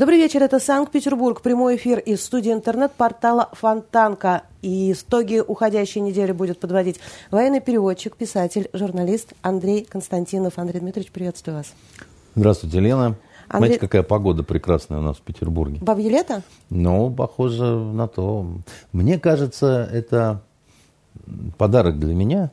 Добрый вечер, это Санкт-Петербург, прямой эфир из студии интернет-портала Фонтанка. И итоги уходящей недели будет подводить военный переводчик, писатель, журналист Андрей Константинов. Андрей Дмитриевич, приветствую вас. Здравствуйте, Лена. Андрей... Знаете, какая погода прекрасная у нас в Петербурге? Бабье лето? Ну, похоже на то. Мне кажется, это подарок для меня,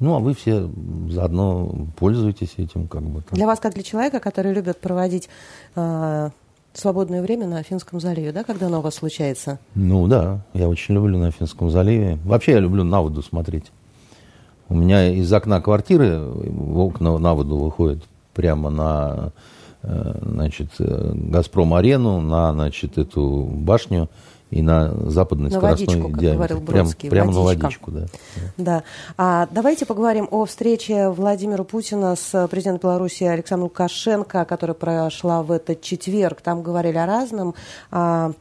ну, а вы все заодно пользуетесь этим как бы. Там. Для вас, как для человека, который любит проводить э, свободное время на Финском заливе, да, когда оно у вас случается? Ну, да, я очень люблю на Финском заливе. Вообще я люблю на воду смотреть. У меня из окна квартиры окна на воду выходят прямо на э, значит, э, Газпром-арену, на значит, эту башню и на западной на скоростной водичку, диаметр. Как говорил Бродский, прям, прямо на водичку, да. Да. А, давайте поговорим о встрече Владимира Путина с президентом Беларуси Александром Лукашенко, которая прошла в этот четверг. Там говорили о разном. А,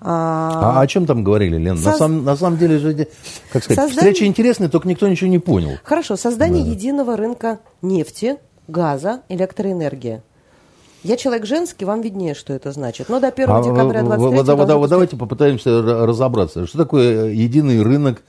а, а о чем там говорили, Лен? Соз... На, самом, на самом деле же, как сказать, Создание... встреча интересная, только никто ничего не понял. Хорошо, создание да. единого рынка нефти, газа, электроэнергии. Я человек женский, вам виднее, что это значит. Но до 1 а декабря 23 вот, вот, вот, Давайте попытаемся разобраться. Что такое единый рынок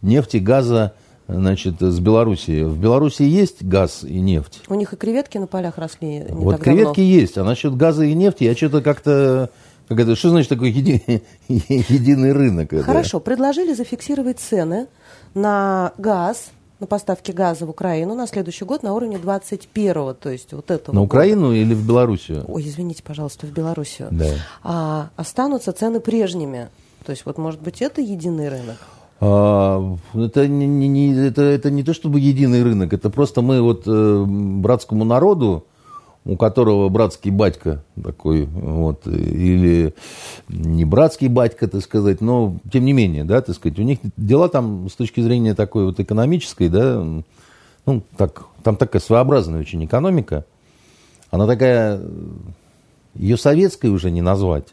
нефти, газа, значит, с Белоруссией. В Белоруссии есть газ и нефть. У них и креветки на полях росли. Не вот креветки давно. есть, а насчет газа и нефти я что-то как-то как это, что значит такой еди, единый рынок? Хорошо, это? предложили зафиксировать цены на газ, на поставки газа в Украину на следующий год на уровне 21-го, то есть вот этого. На Украину года. или в Белоруссию? Ой, извините, пожалуйста, в Белоруссию. Да. А, останутся цены прежними. То есть вот, может быть, это единый рынок? А, это, не, не, это, это не то чтобы единый рынок, это просто мы вот э, братскому народу у которого братский батька такой, вот, или не братский батька, так сказать, но тем не менее, да, так сказать, у них дела там с точки зрения такой вот экономической, да, ну, так, там такая своеобразная очень экономика, она такая, ее советской уже не назвать,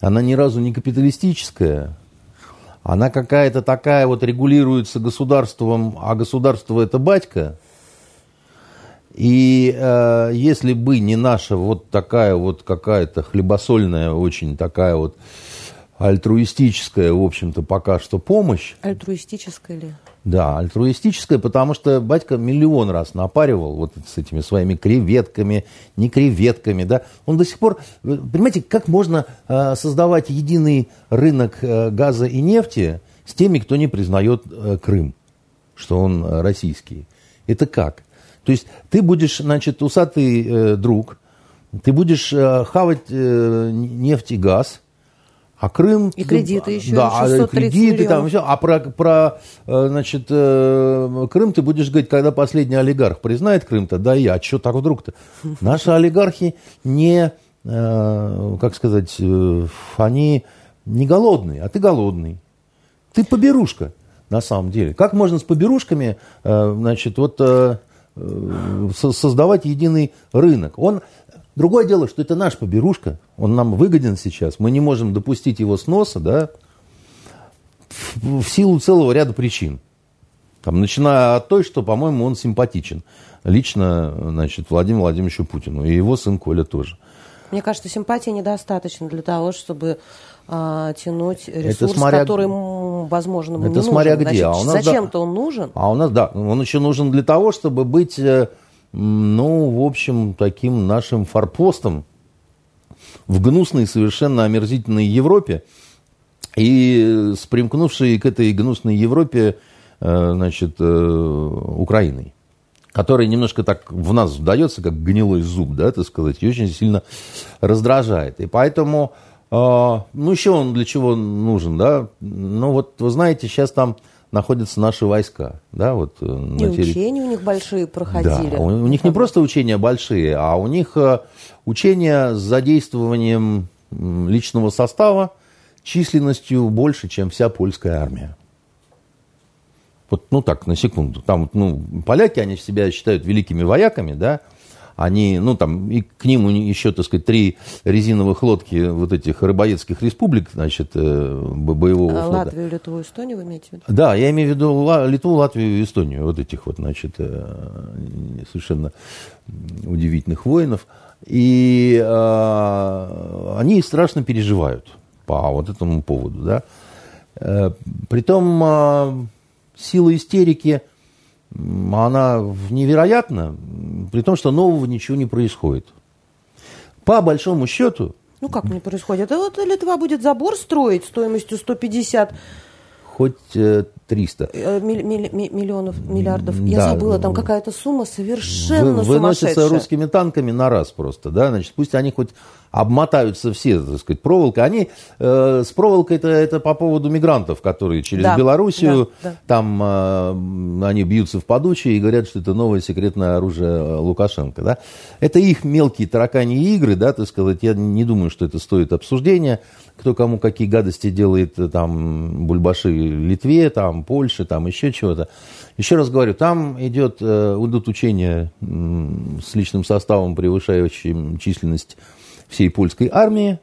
она ни разу не капиталистическая, она какая-то такая вот регулируется государством, а государство это батька – и э, если бы не наша вот такая вот какая-то хлебосольная, очень такая вот альтруистическая, в общем-то, пока что помощь. Альтруистическая ли? Да, альтруистическая, потому что батька миллион раз напаривал вот с этими своими креветками, не креветками, да. Он до сих пор, понимаете, как можно э, создавать единый рынок э, газа и нефти с теми, кто не признает э, Крым, что он э, российский. Это как? То есть ты будешь, значит, усатый э, друг, ты будешь э, хавать э, нефть и газ, а Крым... И кредиты еще, да, 630 а кредиты там все. А про, про э, значит, э, Крым ты будешь говорить, когда последний олигарх признает Крым-то, да я, а что так вдруг-то? Наши олигархи не, э, как сказать, они не голодные, а ты голодный. Ты поберушка, на самом деле. Как можно с поберушками, значит, вот... Э, создавать единый рынок. Он, другое дело, что это наш поберушка, он нам выгоден сейчас, мы не можем допустить его сноса, да, в, в силу целого ряда причин. Там, начиная от той, что, по-моему, он симпатичен. Лично, значит, Владимиру Владимировичу Путину. И его сын Коля тоже. Мне кажется, симпатии недостаточно для того, чтобы а, тянуть ресурс, смотря... который, возможно, это не смотря нужен. где. а у нас, зачем-то да, он нужен. А у нас, да, он еще нужен для того, чтобы быть, э, ну, в общем, таким нашим форпостом в гнусной, совершенно омерзительной Европе. И с примкнувшей к этой гнусной Европе, э, значит, э, Украиной которая немножко так в нас вдается, как гнилой зуб, да, так сказать, и очень сильно раздражает. И поэтому а, ну, еще он для чего нужен, да? Ну, вот вы знаете, сейчас там находятся наши войска, да, вот. Э, и на терри... учения у них большие проходили. Да, у, у них не просто учения большие, а у них э, учения с задействованием личного состава численностью больше, чем вся польская армия. Вот, ну так, на секунду. Там, ну, поляки, они себя считают великими вояками, да, они, ну, там, и к ним еще, так сказать, три резиновых лодки вот этих рыбоедских республик, значит, э, боевого а флота. Латвию, Литву, Эстонию вы имеете в виду? Да, я имею в виду Литву, Латвию и Эстонию, вот этих вот, значит, э, совершенно удивительных воинов. И э, они страшно переживают по вот этому поводу, да. Э, притом э, сила истерики – она невероятна, при том, что нового ничего не происходит. По большому счету... Ну как не происходит? Это вот Литва будет забор строить стоимостью 150 хоть 300. Э, э, милли, милли, миллионов, миллиардов. Да. Я забыла, там какая-то сумма совершенно Вы, Выносится русскими танками на раз просто, да, значит, пусть они хоть обмотаются все, так сказать, проволокой. Они э, с проволокой-то это по поводу мигрантов, которые через да, Белоруссию, да, да. там э, они бьются в подучие и говорят, что это новое секретное оружие э, Лукашенко. Да? Это их мелкие таракани игры, да, так сказать. Я не думаю, что это стоит обсуждения. Кто кому какие гадости делает, э, там, бульбаши Литве, там, Польше, там, еще чего-то. Еще раз говорю, там идет, э, идут учения с личным составом, превышающим численность всей польской армии.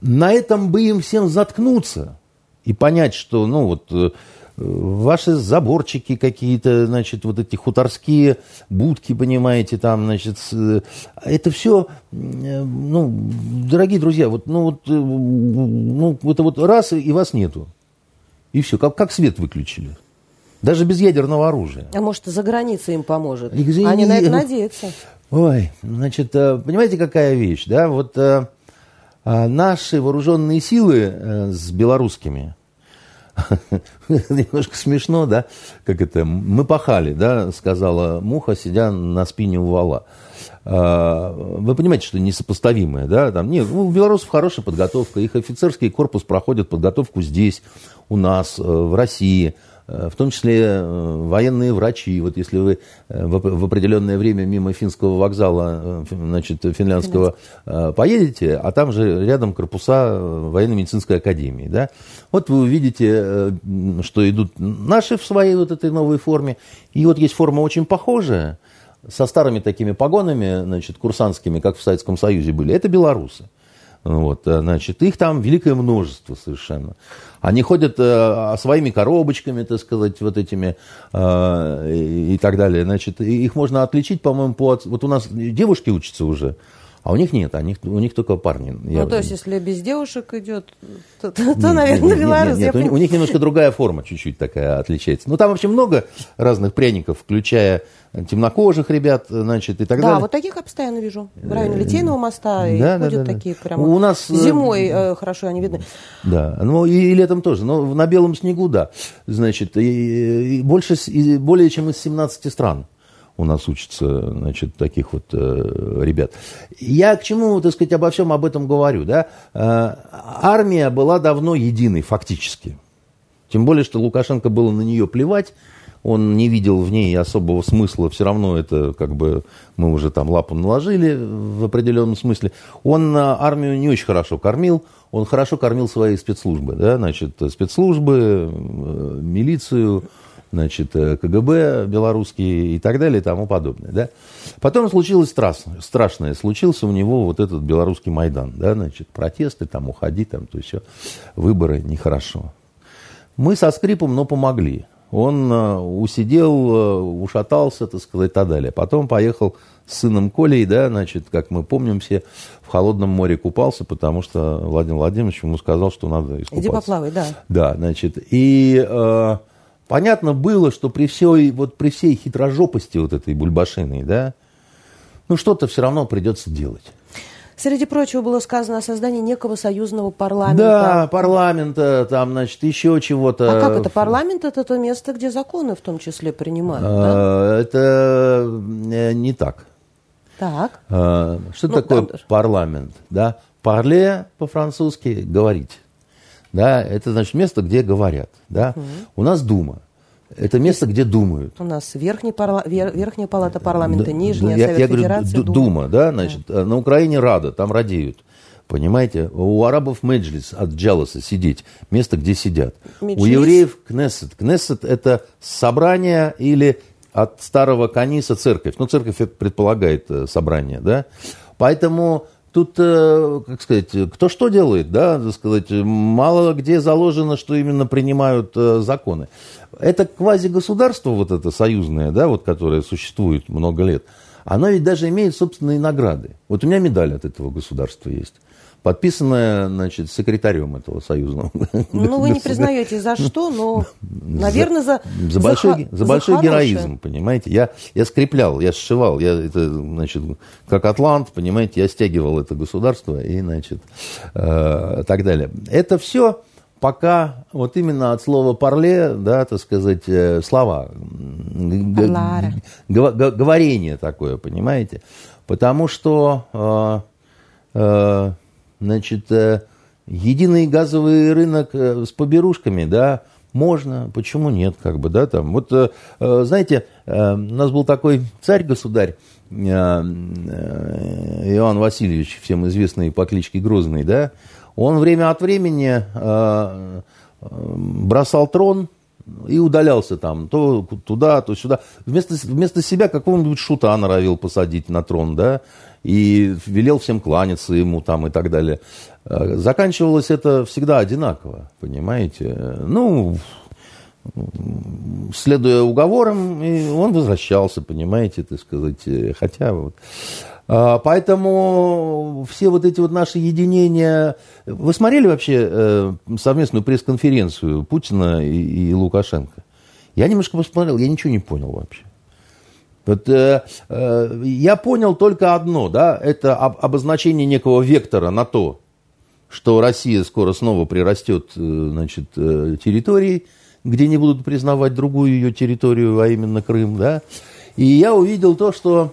На этом бы им всем заткнуться и понять, что, ну, вот, э, ваши заборчики какие-то, значит, вот эти хуторские будки, понимаете, там, значит, это все, э, ну, дорогие друзья, вот, ну, вот, э, ну, это вот раз, и вас нету. И все, как, как свет выключили. Даже без ядерного оружия. А может, за границей им поможет? Они на это надеются. Ой, значит, э, понимаете, какая вещь, да? Вот э, э, наши вооруженные силы с белорусскими, немножко смешно, да, как это, мы пахали, да, сказала муха, сидя на спине у вала. Вы понимаете, что несопоставимое, да, там, нет, у белорусов хорошая подготовка, их офицерский корпус проходит подготовку здесь, у нас, в России, Э, в том числе э, военные врачи. Вот если вы э, в определенное время мимо финского вокзала, значит, финляндского поедете, а там же рядом корпуса военно-медицинской академии, да, вот вы увидите, что идут наши в своей вот этой новой форме, и вот есть форма очень похожая, со старыми такими погонами, значит, курсантскими, как в Советском Союзе были, это белорусы. Вот, значит, их там великое множество совершенно. Они ходят э, своими коробочками, так сказать, вот этими э, и, и так далее. Значит, их можно отличить, по-моему, по... Вот у нас девушки учатся уже, а у них нет, у них, у них только парни. Ну, я... то есть, если без девушек идет, то, то, нет, наверное, нет, белорус. Нет, нет, у, у них немножко другая форма чуть-чуть такая отличается. Ну, там вообще много разных пряников, включая темнокожих ребят, значит, и так да, далее. Да, вот таких я постоянно вижу. В районе Литейного моста да, и да, ходят да, да. такие прямо. У нас... Э, Зимой э, хорошо они видны. Да, ну и, и летом тоже, но на белом снегу, да. Значит, и, и больше, и более чем из 17 стран у нас учатся, значит, таких вот э, ребят. Я к чему, так сказать, обо всем об этом говорю, да? Э, армия была давно единой, фактически. Тем более, что Лукашенко было на нее плевать, он не видел в ней особого смысла, все равно это как бы мы уже там лапу наложили в определенном смысле. Он армию не очень хорошо кормил, он хорошо кормил свои спецслужбы, да, значит, спецслужбы, э, милицию, значит, э, КГБ белорусские и так далее и тому подобное. Да? Потом случилось страшное, страшное, случился у него вот этот белорусский Майдан, да, значит, протесты, там, уходи, там, то есть все, выборы нехорошо. Мы со скрипом, но помогли. Он э, усидел, э, ушатался, так сказать, и так далее. Потом поехал с сыном Колей, да, значит, как мы помним все, в холодном море купался, потому что Владимир Владимирович ему сказал, что надо искупаться. Иди поплавай, да. Да, значит, и э, понятно было, что при всей, вот при всей хитрожопости вот этой бульбашиной, да, ну что-то все равно придется делать. Среди прочего было сказано о создании некого союзного парламента. Да, парламента, там, значит, еще чего-то. А как это? Парламент – это то место, где законы в том числе принимают, а, да? Это э, не так. Так. А, что ну, такое да, парламент? Да? Парле по-французски – говорить. Да, это значит место, где говорят. Да? Угу. У нас Дума. Это место, где думают. У нас верхний парла... верхняя палата парламента, нижняя, я, Совет я Федерации, говорю, Дума. Дума, да, значит, да. на Украине Рада, там радеют. Понимаете, у арабов меджлис от джаласа сидеть, место, где сидят. Меджлис? У евреев кнессет. Кнессет – это собрание или от старого Каниса церковь. Ну, церковь это предполагает э, собрание, да. Поэтому тут, э, как сказать, кто что делает, да, так сказать, мало где заложено, что именно принимают э, законы. Это квазигосударство вот это союзное, да, вот которое существует много лет, оно ведь даже имеет собственные награды. Вот у меня медаль от этого государства есть подписанная, значит, секретарем этого союзного. Ну, вы не признаете за что, но, наверное, за... За большой, за, за большой героизм, понимаете. Я, я скреплял, я сшивал, я это, значит, как атлант, понимаете, я стягивал это государство и, значит, э, так далее. Это все пока вот именно от слова парле, да, так сказать, э, слова. Говорение такое, понимаете. Потому что... Э, э, Значит, э, единый газовый рынок э, с поберушками, да, можно, почему нет, как бы, да, там. Вот, э, знаете, у нас был такой царь-государь, Иоанн Васильевич, всем известный по кличке Грозный, да, он время от времени бросал трон и удалялся там, то туда, то сюда. Вместо, вместо себя какого-нибудь шута норовил посадить на трон, да, и велел всем кланяться ему там и так далее. Э, заканчивалось это всегда одинаково, понимаете? Ну, следуя уговорам, он возвращался, понимаете, так сказать, хотя вот... А, поэтому все вот эти вот наши единения... Вы смотрели вообще э, совместную пресс-конференцию Путина и, и Лукашенко? Я немножко посмотрел, я ничего не понял вообще. Вот, э, э, я понял только одно, да, это об, обозначение некого вектора на то, что Россия скоро снова прирастет э, значит, э, территорией, где не будут признавать другую ее территорию, а именно Крым, да. И я увидел то, что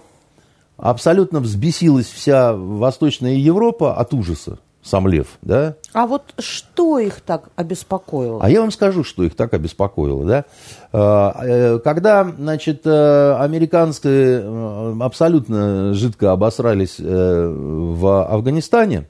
абсолютно взбесилась вся Восточная Европа от ужаса сам лев, да? А вот что их так обеспокоило? А я вам скажу, что их так обеспокоило, да? А, э, когда, значит, э, американцы э, абсолютно жидко обосрались в Афганистане,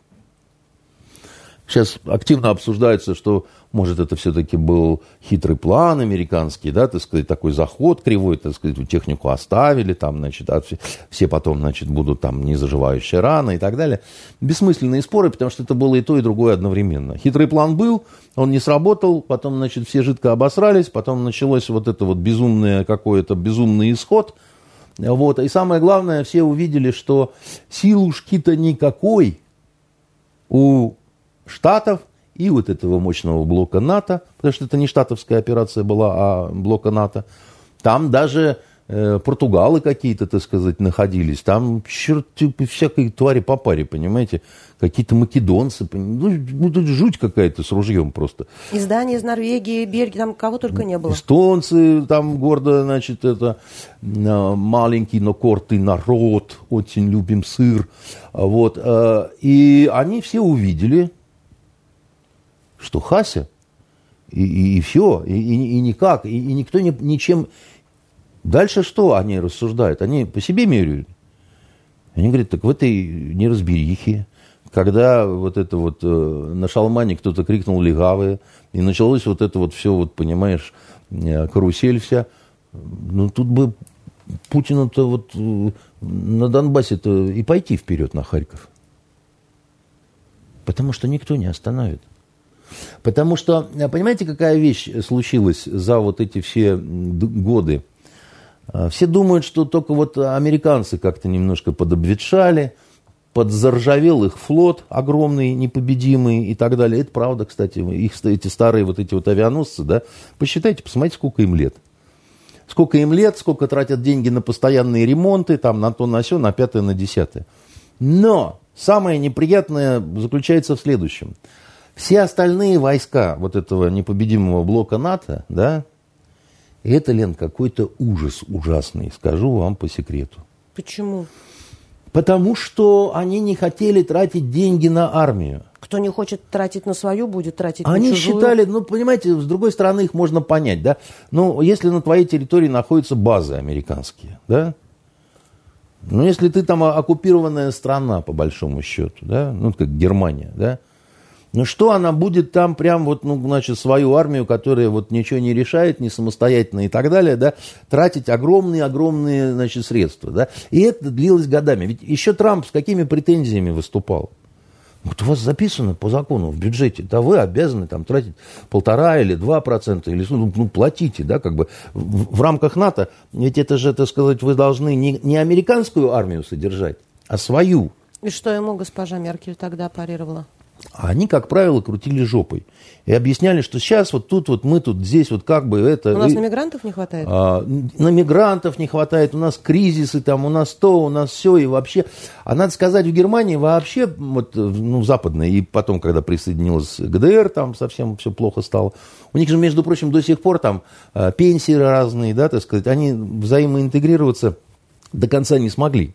сейчас активно обсуждается, что может, это все-таки был хитрый план американский, да, так сказать, такой заход кривой, так сказать, технику оставили, там, значит, а все, все потом, значит, будут там незаживающие раны и так далее. Бессмысленные споры, потому что это было и то, и другое одновременно. Хитрый план был, он не сработал, потом, значит, все жидко обосрались, потом началось вот это вот безумное какой-то безумный исход, вот, и самое главное, все увидели, что силушки-то никакой у Штатов – и вот этого мощного блока НАТО, потому что это не штатовская операция была, а блока НАТО. Там даже э, португалы какие-то, так сказать, находились. Там черт, типа, всякой твари по паре, понимаете? Какие-то македонцы. Ну, ну, тут жуть какая-то с ружьем просто. Издания из Норвегии, Бельгии, там кого только не было. Эстонцы, там гордо, значит, это э, маленький, но кортый народ, очень любим сыр. Вот. Э, и они все увидели, что Хася, и, и, и все, и, и, и никак, и, и никто не, ничем... Дальше что они рассуждают? Они по себе меряют. Они говорят, так в этой неразберихе, когда вот это вот э, на шалмане кто-то крикнул легавые, и началось вот это вот все, вот понимаешь, э, карусель вся, ну тут бы Путину-то вот э, на Донбассе-то и пойти вперед на Харьков. Потому что никто не остановит. Потому что, э, понимаете, какая вещь случилась за вот эти все годы? А, все думают, что только вот американцы как-то немножко подобветшали, подзаржавел их флот огромный, непобедимый и так далее. Это правда, кстати, их эти старые вот эти вот авианосцы, да, посчитайте, посмотрите, сколько им лет. Сколько им лет, сколько тратят деньги на постоянные ремонты, там, на то, на все, на пятое, на десятое. Но самое неприятное заключается в следующем – все остальные войска вот этого непобедимого блока НАТО, да, это, Лен, какой-то ужас ужасный, скажу вам по секрету. Почему? Потому что они не хотели тратить деньги на армию. Кто не хочет тратить на свою, будет тратить они на чужую. Они считали, ну, понимаете, с другой стороны, их можно понять, да. Ну, если на твоей территории находятся базы американские, да, ну, если ты там оккупированная страна, по большому счету, да, ну, как Германия, да, Но что она будет там прям вот, ну, значит, свою армию, которая вот ничего не решает, не самостоятельно и так далее, да, тратить огромные-огромные, значит, средства, да. И это длилось годами. Ведь еще Трамп с какими претензиями выступал? Вот у вас записано по закону в бюджете, да вы обязаны там тратить полтора или два процента, или ну, ну платите, да, как бы в, в рамках НАТО, ведь это же, так сказать, вы должны не, не американскую армию содержать, а свою. И что ему госпожа Меркель тогда парировала? А они, как правило, крутили жопой. И объясняли, что сейчас вот тут вот мы тут здесь вот как бы это... У нас и, на мигрантов не хватает? А, на мигрантов не хватает, у нас кризисы там, у нас то, у нас все, и вообще... А надо сказать, в Германии вообще, вот, ну, западная, и потом, когда присоединилась ГДР, там совсем все плохо стало. У них же, между прочим, до сих пор там а, пенсии разные, да, так сказать, они взаимоинтегрироваться до конца не смогли.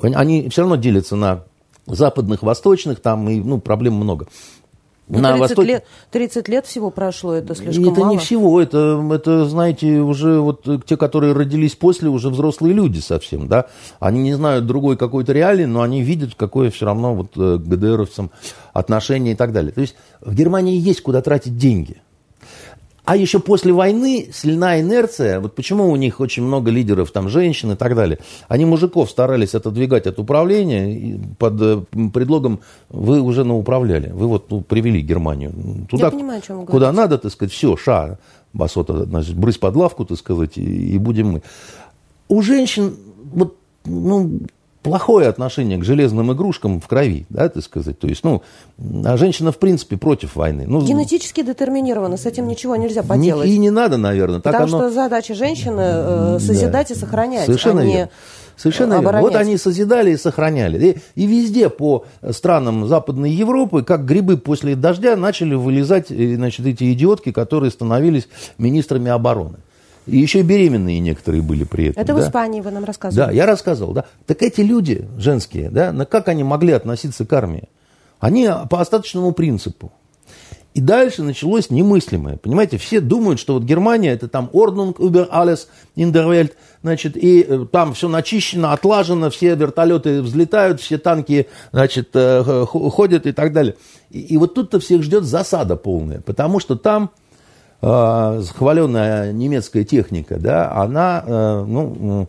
Они все равно делятся на западных, восточных, там и, ну, проблем много. Ну, на 30, Восток... лет, 30 лет всего прошло, это слишком это мало. не всего, это, это, знаете, уже вот те, которые родились после, уже взрослые люди совсем, да. Они не знают другой какой-то реалии, но они видят, какое все равно вот э, к ГДРовцам отношение и так далее. То есть в Германии есть куда тратить деньги – а еще после войны сильна инерция. Вот почему у них очень много лидеров, там, женщин и так далее. Они мужиков старались отодвигать от управления под э, предлогом «вы уже на управляли, вы вот ну, привели Германию туда, Я понимаю, о чем вы куда надо, так сказать, все, ша, басота, значит, брысь под лавку, так сказать, и, и будем мы». У женщин вот, ну, плохое отношение к железным игрушкам в крови, да, так сказать. То есть, ну, а женщина, в принципе, против войны. Ну, Генетически детерминирована, с этим ничего нельзя поделать. И не надо, наверное. Так Потому оно... что задача женщины э, созидать да. и сохранять, Совершенно а не верно. Совершенно верно. Вот они созидали и сохраняли. И, и везде по странам Западной Европы, как грибы после дождя, начали вылезать э, значит, эти идиотки, которые становились министрами обороны. И еще и беременные некоторые были при этом. Это да? в Испании вы нам рассказывали. Да, я рассказывал, да. Так эти люди женские, да, на как они могли относиться к армии? Они по остаточному принципу. И дальше началось немыслимое. Понимаете, все думают, что вот Германия это там Ordnung über alles in der Welt, значит, и э, там все начищено, отлажено, все вертолеты взлетают, все танки, значит, э, ходят и так далее. И, и вот тут-то всех ждет засада полная, потому что там захваленная немецкая техника, да, она, э, ну,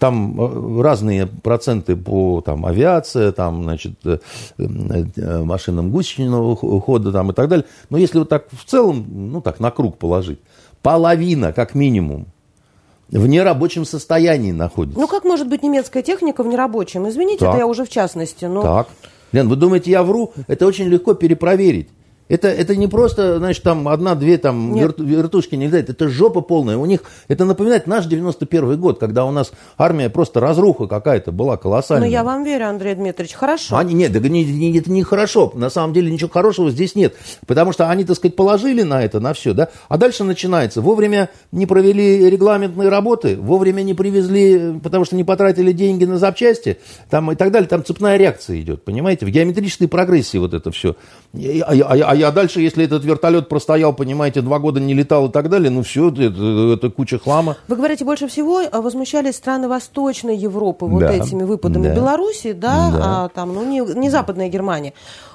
там разные проценты по там, авиации, там, значит, э, э, машинам гусеничного хода там, и так далее. Но если вот так в целом, ну так, на круг положить, половина, как минимум, в нерабочем состоянии находится. Ну, как может быть немецкая техника в нерабочем? Извините, так. это я уже в частности. Но... Так. Лен, вы думаете, я вру? Это очень легко перепроверить. Это, это не просто, значит, там одна-две там вер, вертушки не летают, это жопа полная. У них, это напоминает наш 91 год, когда у нас армия просто разруха какая-то была колоссальная. Ну, я вам верю, Андрей Дмитриевич, хорошо. Они, нет, да, не, не, это не хорошо. На самом деле ничего хорошего здесь нет. Потому что они, так сказать, положили на это, на все, да. А дальше начинается. Вовремя не провели регламентные работы, вовремя не привезли, потому что не потратили деньги на запчасти, там и так далее. Там цепная реакция идет, понимаете? В геометрической прогрессии вот это все. А, а, а, а дальше, если этот вертолет простоял, понимаете, два года не летал и так далее, ну все, это, это куча хлама. Вы говорите, больше всего э, возмущались страны Восточной Европы вот да, этими выпадами да, Беларуси, да, да, а там, ну, не, не Западная Германия.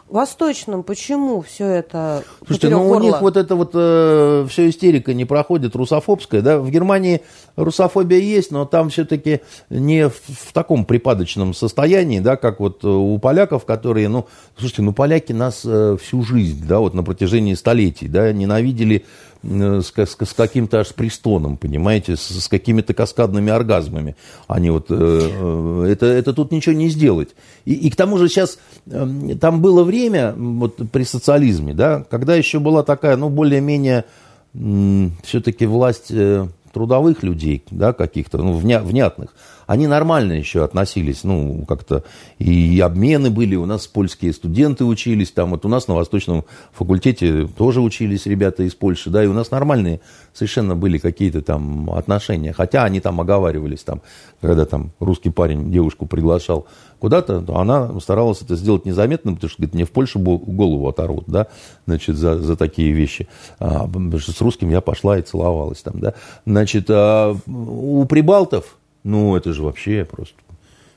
Восточном почему все это Слушайте, ну у них вот это вот э, все истерика не проходит, русофобская, да, в Германии русофобия есть, но там все-таки не в, в таком припадочном состоянии, да, как вот э, у поляков, которые, ну, слушайте, ну поляки нас э, всю жизнь, да, вот на протяжении столетий, да, ненавидели с, с, с каким-то аж пристоном, понимаете, с, с какими-то каскадными оргазмами. Они вот, э, э, это, это тут ничего не сделать. И, и к тому же сейчас, э, там было время, вот при социализме, да, когда еще была такая, ну, более-менее э, все-таки власть э, трудовых людей, да, каких-то, ну, вня, внятных. Они нормально еще относились, ну, как-то и обмены были, у нас польские студенты учились, там вот у нас на Восточном факультете тоже учились ребята из Польши, да, и у нас нормальные совершенно были какие-то там отношения, хотя они там оговаривались, там, когда там русский парень девушку приглашал куда-то, то она старалась это сделать незаметно, потому что, говорит, мне в Польше голову оторвут, да, значит, за, за такие вещи. А, потому что с русским я пошла и целовалась там, да. Значит, а у прибалтов, ну, это же вообще просто.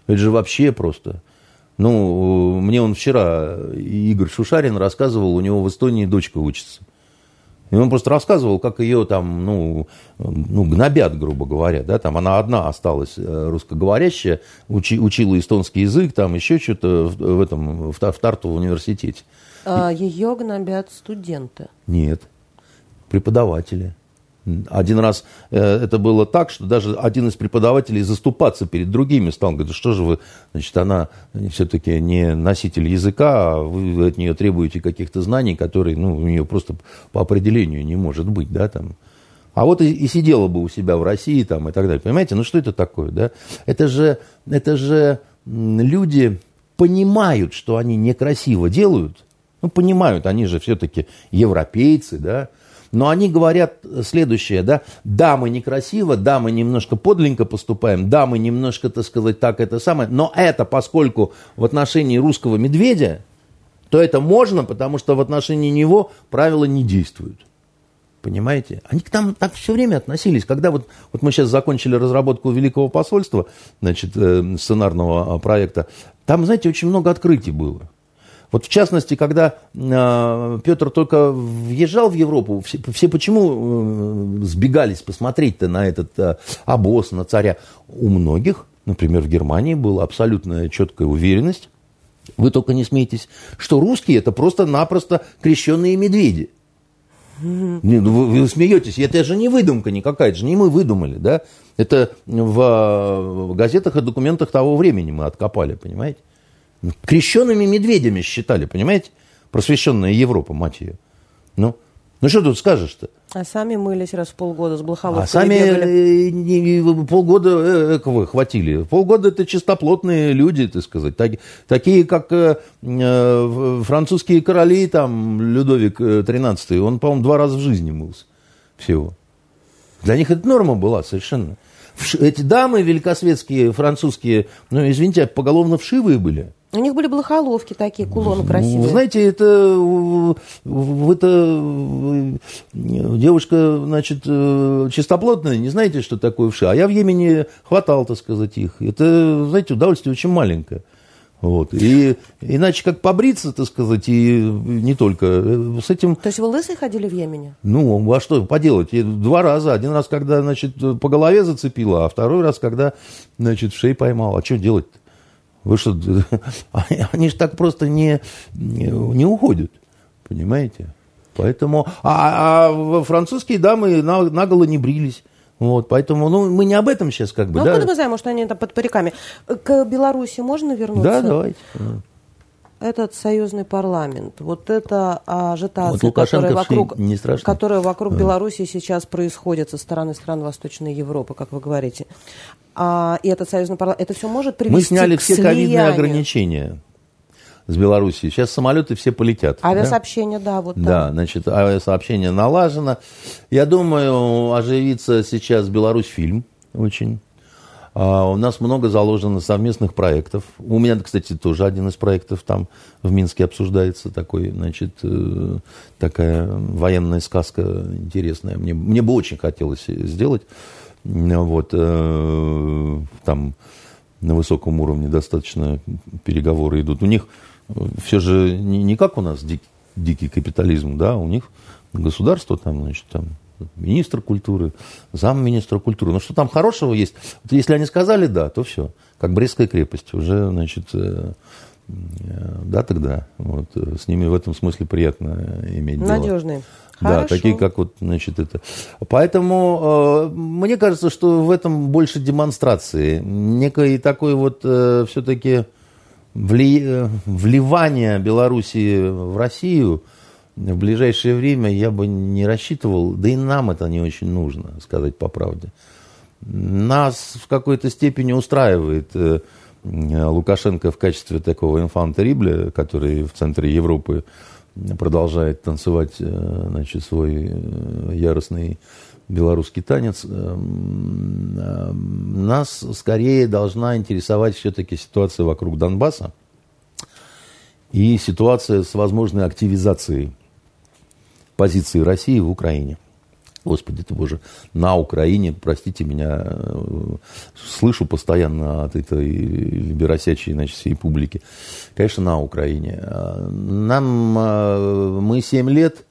Это же вообще просто. Ну, мне он вчера, Игорь Шушарин, рассказывал, у него в Эстонии дочка учится. И он просто рассказывал, как ее там, ну, ну, гнобят, грубо говоря, да, там она одна осталась э, русскоговорящая, учи, учила эстонский язык, там еще что-то в, в этом, в, в Тарту в университете. А ее гнобят студенты? Нет, преподаватели. Один раз э, это было так, что даже один из преподавателей заступаться перед другими стал. Говорит, что же вы, значит, она все-таки не носитель языка, а вы от нее требуете каких-то знаний, которые, ну, у нее просто по определению не может быть, да, там. А вот и, и сидела бы у себя в России там и так далее. Понимаете, ну что это такое, да? Это же, это же люди понимают, что они некрасиво делают, ну, понимают, они же все-таки европейцы, да, но они говорят следующее, да, да, мы некрасиво, да, мы немножко подленько поступаем, да, мы немножко, так сказать, так это самое, но это, поскольку в отношении русского медведя, то это можно, потому что в отношении него правила не действуют. Понимаете? Они к нам так все время относились. Когда вот, вот мы сейчас закончили разработку Великого посольства, значит, э, сценарного а, проекта, там, знаете, очень много открытий было. Вот в частности, когда э, Петр только въезжал в Европу, все, все почему э, сбегались посмотреть-то на этот э, обоз, на царя? У многих, например, в Германии была абсолютная четкая уверенность, вы только не смейтесь, что русские это просто-напросто крещенные медведи. Не, ну вы, вы смеетесь, это же не выдумка никакая, это же не мы выдумали, да? Это в, в газетах и документах того времени мы откопали, понимаете? Крещенными медведями считали, понимаете? Просвещенная Европа, мать ее. Ну, ну что тут скажешь-то? А сами мылись раз в полгода с блохоловкой. А сами э, полгода э, эковы хватили. Полгода это чистоплотные люди, так сказать. Так, такие, как э, э, французские короли, там, Людовик XIII, он, по-моему, два раза в жизни мылся всего. Для них это норма была совершенно. Эти дамы великосветские, французские, ну, извините, поголовно вшивые были. У них были блохоловки такие, кулоны красивые. Вы знаете, это, это девушка, значит, э, чистоплотная, не знаете, что такое вши. А я в Йемене хватал, так сказать, их. Это, знаете, удовольствие очень маленькое. Вот. И иначе как побриться, так сказать, и не только э, с этим... То есть вы лысые ходили в Йемене? Ну, а что поделать? Два раза. Один раз, когда, значит, по голове зацепило, а второй раз, когда, значит, в шеи поймал. А что делать-то? Вы что, они же так просто не, не уходят, понимаете? Поэтому, а, а французские дамы наголо не брились. Вот, поэтому, ну, мы не об этом сейчас как бы, ну, да? мы знаем, может, они там под париками. К Беларуси можно вернуться? Да, давайте. Этот союзный парламент, вот эта ажитация, вот которая вокруг, не которая вокруг да. Беларуси сейчас происходит со стороны стран Восточной Европы, как вы говорите, а, и этот союзный парламент, это все может привести Мы сняли к все слиянию. ковидные ограничения с Белоруссией. Сейчас самолеты все полетят. Авиасообщение, да, да вот Да, там. значит, авиасообщение налажено. Я думаю, оживится сейчас Беларусь фильм очень. А, у нас много заложено совместных проектов. У меня, кстати, тоже один из проектов там в Минске обсуждается. Такой, значит, э, такая военная сказка интересная. Мне, мне бы очень хотелось сделать. Вот, э, там на высоком уровне достаточно переговоры идут. У них все же не, не как у нас дик, дикий капитализм, да, у них государство там, значит, там министр культуры, замминистра культуры. Ну, что там хорошего есть? Вот если они сказали «да», то все. Как Брестская крепость. Уже, значит, э, э, да, тогда. Вот, с ними в этом смысле приятно иметь дело. Надежные. Да, Хорошо. такие, как вот, значит, это. Поэтому э, мне кажется, что в этом больше демонстрации. Некой такой вот э, все-таки вли... Э, вливание Белоруссии в Россию – в ближайшее время я бы не рассчитывал, да и нам это не очень нужно, сказать по правде. Нас в какой-то степени устраивает э, Лукашенко в качестве такого инфантерибля, который в центре Европы продолжает танцевать э, значит, свой э, яростный белорусский танец. Нас скорее должна интересовать все-таки ситуация вокруг Донбасса и ситуация с возможной активизацией позиции России в Украине. Господи ты Боже, на Украине, простите меня, э, слышу постоянно от этой либеросячей, значит, всей публики. Конечно, на Украине. Нам, э, мы 7 лет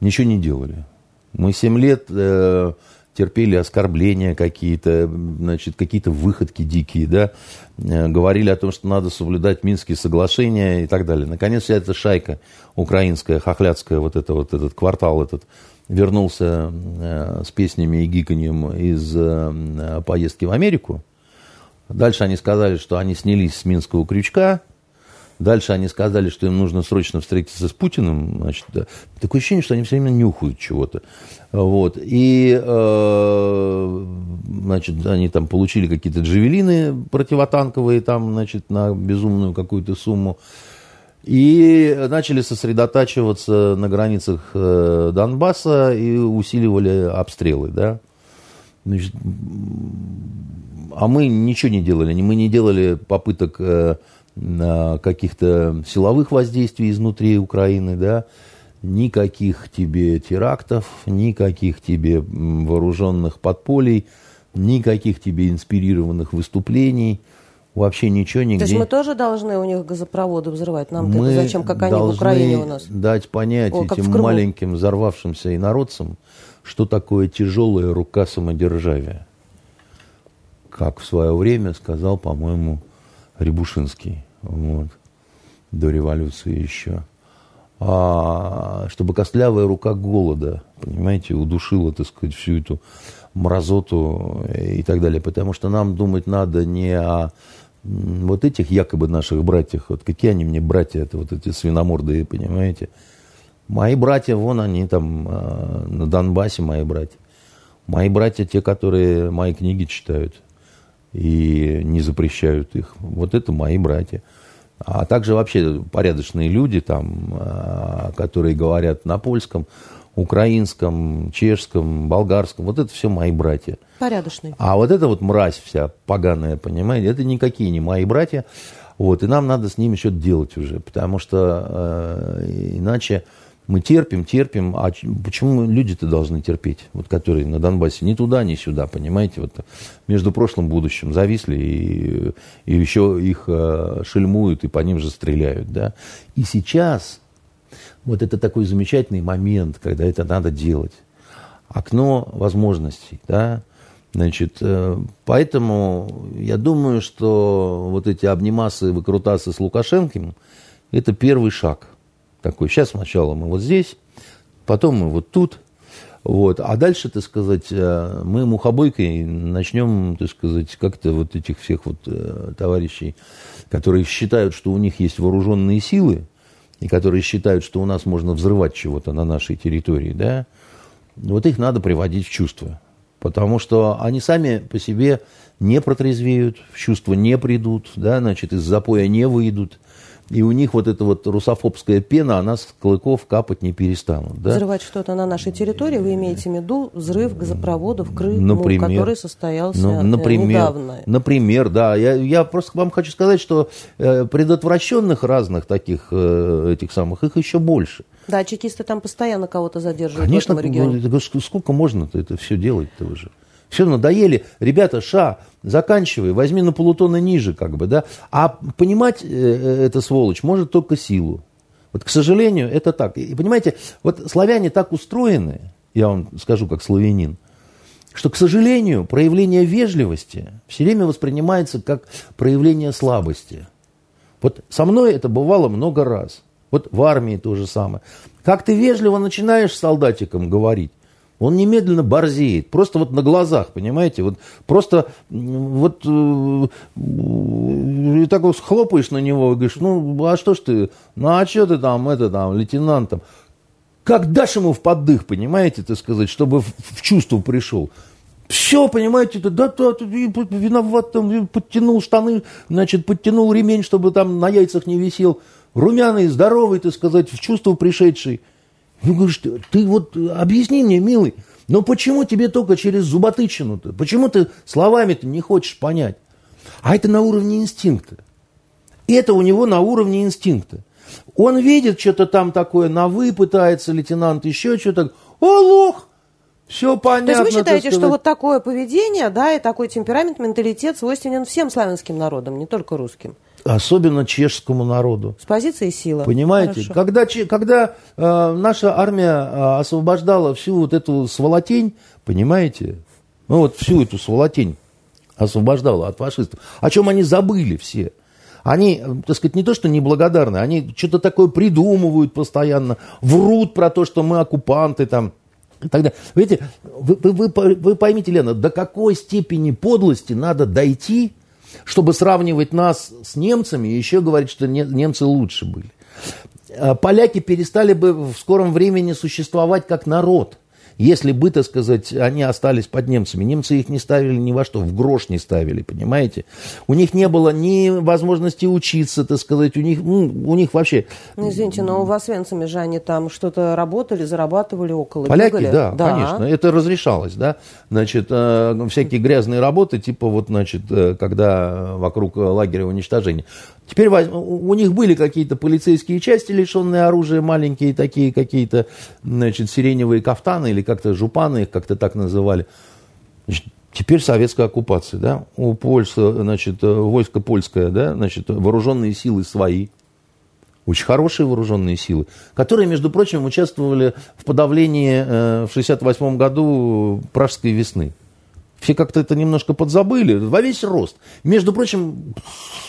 ничего не делали. Мы 7 лет э, терпели оскорбления какие-то, значит, какие-то выходки дикие, да, говорили о том, что надо соблюдать Минские соглашения и так далее. Наконец, вся эта шайка украинская, хохлядская, вот, это, вот этот квартал этот, вернулся э, с песнями и гиканьем из э, поездки в Америку. Дальше они сказали, что они снялись с Минского крючка. Дальше они сказали, что им нужно срочно встретиться с Путиным. Значит, да. Такое ощущение, что они все время нюхают чего-то. Вот. И э, значит, они там получили какие-то джавелины противотанковые там, значит, на безумную какую-то сумму. И начали сосредотачиваться на границах э, Донбасса и усиливали обстрелы, да. Значит, а мы ничего не делали, мы не делали попыток э, каких-то силовых воздействий изнутри Украины, да, никаких тебе терактов, никаких тебе вооруженных подполей, никаких тебе инспирированных выступлений – вообще ничего нигде. То есть мы тоже должны у них газопроводы взрывать? нам это зачем, как они в Украине у нас? дать понять О, этим маленьким взорвавшимся инородцам, что такое тяжелая рука самодержавия. Как в свое время сказал, по-моему, Рябушинский. Вот, до революции еще. А, чтобы костлявая рука голода, понимаете, удушила, так сказать, всю эту мразоту и так далее. Потому что нам думать надо не о вот этих якобы наших братьев, вот какие они мне братья, это вот эти свиномордые, понимаете. Мои братья, вон они там э, на Донбассе, мои братья. Мои братья, те, которые мои книги читают и не запрещают их. Вот это мои братья. А также вообще порядочные люди, там, э, которые говорят на польском, украинском, чешском, болгарском. Вот это все мои братья. Порядочные. А вот эта вот мразь вся поганая, понимаете, это никакие не мои братья. Вот, и нам надо с ними что-то делать уже, потому что э, иначе мы терпим, терпим, а почему люди-то должны терпеть, вот которые на Донбассе, ни туда, ни сюда, понимаете, вот между прошлым и будущим зависли, и, и еще их э, шельмуют, и по ним же стреляют, да. И сейчас вот это такой замечательный момент, когда это надо делать. Окно возможностей, да. Значит, э, поэтому я думаю, что вот эти обнимасы, выкрутасы с Лукашенком, это первый шаг такой. Сейчас сначала мы вот здесь, потом мы вот тут, вот. А дальше, так сказать, э, мы мухобойкой начнем, так сказать, как-то вот этих всех вот э, товарищей, которые считают, что у них есть вооруженные силы, и которые считают, что у нас можно взрывать чего-то на нашей территории, да, вот их надо приводить в чувство. Потому что они сами по себе не протрезвеют, в чувство не придут, да, значит, из запоя не выйдут. И у них вот эта вот русофобская пена, она с клыков капать не перестанут. Да? Взрывать что-то на нашей территории, вы имеете в виду взрыв газопроводов в Крыму, например, который состоялся ну, например, недавно. Например, да. Я, я просто вам хочу сказать, что э, предотвращенных разных таких э, этих самых, их еще больше. Да, чекисты там постоянно кого-то задерживают Конечно, в этом регионе. сколько можно-то это все делать-то уже? Все надоели. Ребята, ша, заканчивай, возьми на полутона ниже, как бы, да. А понимать э, э, эта сволочь может только силу. Вот, к сожалению, это так. И понимаете, вот славяне так устроены, я вам скажу как славянин, что, к сожалению, проявление вежливости все время воспринимается как проявление слабости. Вот со мной это бывало много раз. Вот в армии то же самое. Как ты вежливо начинаешь с солдатиком говорить, он немедленно борзеет, просто вот на глазах, понимаете, вот просто вот э, и так вот хлопаешь на него и говоришь, ну а что ж ты, ну а что ты там, это там, лейтенантом, как дашь ему в поддых, понимаете, так сказать, чтобы в, в чувство пришел. Все, понимаете, да, да, да, виноват, там, подтянул штаны, значит, подтянул ремень, чтобы там на яйцах не висел. Румяный, здоровый, так сказать, в чувство пришедший. Ну, говоришь, ты, ты вот объясни мне, милый, но почему тебе только через зуботычину-то? Почему ты словами-то не хочешь понять? А это на уровне инстинкта. Это у него на уровне инстинкта. Он видит что-то там такое, на «вы» пытается лейтенант, еще что-то. О, лох! Все понятно. То есть вы считаете, что вот такое поведение, да, и такой темперамент, менталитет свойственен всем славянским народам, не только русским? Особенно чешскому народу. С позиции силы. Понимаете? Хорошо. Когда, когда э, наша армия э, освобождала всю вот эту сволотень, понимаете? Ну вот всю эту сволотень освобождала от фашистов. О чем они забыли все? Они, так сказать, не то, что неблагодарны, они что-то такое придумывают постоянно, врут про то, что мы оккупанты там. И так далее. Видите, вы, вы, вы, вы поймите, Лена, до какой степени подлости надо дойти, чтобы сравнивать нас с немцами и еще говорить, что немцы лучше были. А поляки перестали бы в скором времени существовать как народ – если бы, так сказать, они остались под немцами, немцы их не ставили ни во что, в грош не ставили, понимаете? У них не было ни возможности учиться, так сказать, у них, ну, у них вообще... Ну, извините, но у вас венцами же они там что-то работали, зарабатывали около, Поляки, бегали. да, да, конечно, это разрешалось, да. Значит, э, всякие грязные работы, типа вот, значит, э, когда вокруг лагеря уничтожения. Теперь у них были какие-то полицейские части, лишенные оружия, маленькие такие какие-то, значит, сиреневые кафтаны или как-то жупаны, их как-то так называли. Значит, теперь советская оккупация, да, у Польши, значит, войско польское, да, значит, вооруженные силы свои, очень хорошие вооруженные силы, которые, между прочим, участвовали в подавлении э, в 1968 году Пражской весны. Все как-то это немножко подзабыли, во весь рост. Между прочим,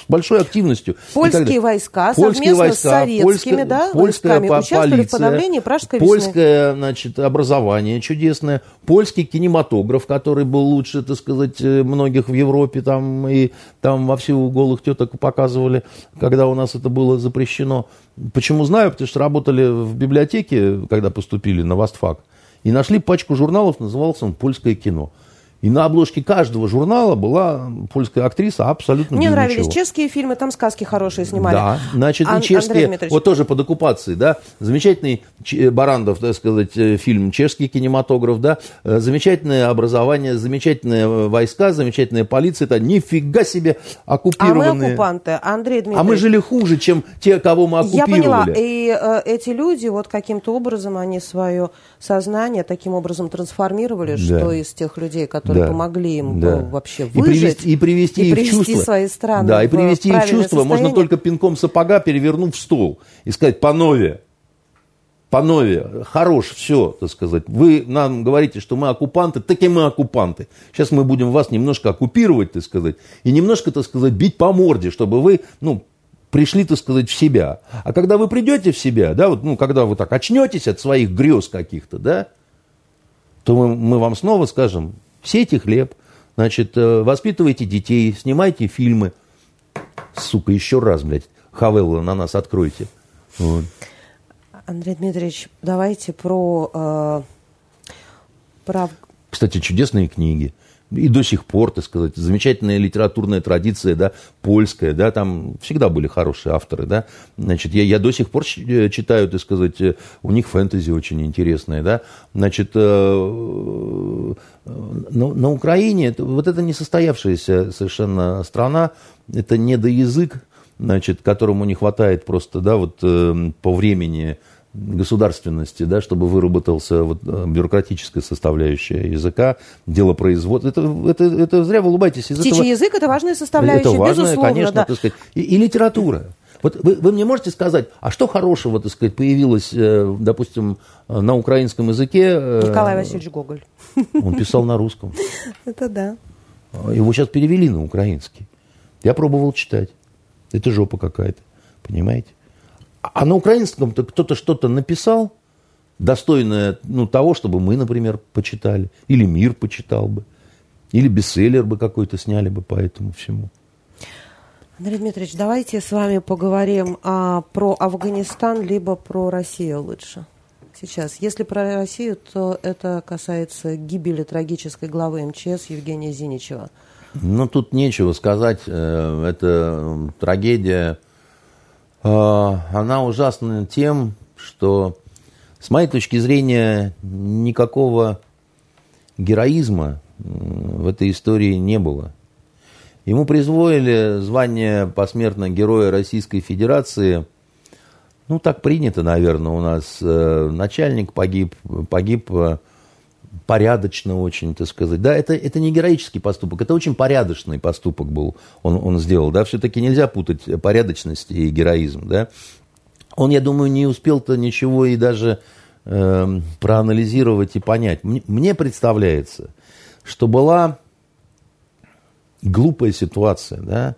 большой активностью. Польские войска Польские совместно войска, с советскими польская, да, польская войсками участвовали полиция, в подавлении Пражской Польское весны. значит, образование чудесное, польский кинематограф, который был лучше, так сказать, э, многих в Европе, там, и там во всех голых теток показывали, когда у нас это было запрещено. Почему знаю? Потому что работали в библиотеке, когда поступили на Востфак, и нашли пачку журналов, назывался он «Польское кино». И на обложке каждого журнала была польская актриса абсолютно Мне нравились ничего. чешские фильмы, там сказки хорошие снимали. Да, значит, Ан- и чешские, вот тоже под оккупацией, да, замечательный Ч- Барандов, так сказать, э, фильм, чешский кинематограф, да, э, замечательное образование, замечательные э, войска, замечательная полиция, это нифига себе оккупированные. А мы оккупанты, Андрей Дмитриевич. А мы жили хуже, чем те, кого мы оккупировали. Я поняла, и э, эти люди, вот каким-то образом, они свое сознание таким образом трансформировали, Да. что из тех людей, которые Да. помогли им Да. э, вообще И выжить, привести, и привести, и их привести чувство. свои страны Да, и привести их в правильное чувство можно состояние. только пинком сапога, перевернув стол. И сказать, панове, панове, хорош, все, так сказать. Вы нам говорите, что мы оккупанты, так и мы оккупанты. Сейчас мы будем вас немножко оккупировать, так сказать, и немножко, так сказать, бить по морде, чтобы вы, ну, пришли, так сказать, в себя. А когда вы придете в себя, да, вот, ну, когда вы так очнетесь от своих грез каких-то, да, то мы, мы вам снова скажем, сейте хлеб, значит, э, воспитывайте детей, снимайте фильмы. Сука, еще раз, блядь, Хавелла на нас откройте. Вот. Андрей Дмитриевич, давайте про, э, про Кстати, чудесные книги. И до сих пор, так сказать, замечательная литературная традиция, да, польская, да, там всегда были хорошие авторы, да. Значит, я, я до сих пор э, читаю, так сказать, э, у них фэнтези очень интересное, да. Значит, э, э, на, на Украине это- вот это несостоявшаяся совершенно страна, это недоязык, значит, которому не хватает просто, да, вот э, по времени государственности, да, чтобы выработался вот, э, бюрократическая составляющая языка, дело производства. Это, это, это зря вы улыбаетесь. Из птичий этого... язык, это важная составляющая, Это важно, безусловно, конечно, да. так сказать. И, и литература. Вот вы, вы мне можете сказать, а что хорошего, так сказать, появилось, э, допустим, на украинском языке? э, Николай Васильевич Гоголь. Он писал на русском. Это да. Его сейчас перевели на украинский. Я пробовал читать. Это жопа какая-то, понимаете? А на украинском-то кто-то что-то написал, достойное ну, того, чтобы мы, например, почитали. Или мир почитал бы. Или бестселлер бы какой-то сняли бы по этому всему. Андрей Дмитриевич, давайте с вами поговорим а, про Афганистан, либо про Россию лучше. Сейчас. Если про Россию, то это касается гибели трагической главы МЧС Евгения Зиничева. Ну, тут нечего сказать. Э, Это трагедия. Э, Она ужасна тем, что, с моей точки зрения, никакого героизма в этой истории не было. Ему присвоили звание посмертно Героя Российской Федерации. Ну, так принято, наверное, у нас. Э, Начальник погиб, погиб э, порядочно очень, так сказать. Да, это, это не героический поступок, это очень порядочный поступок был, он, он сделал, да, все-таки нельзя путать порядочность и героизм, да. Он, я думаю, не успел-то ничего и даже э, проанализировать и понять. Мне, мне представляется, что была глупая ситуация, да,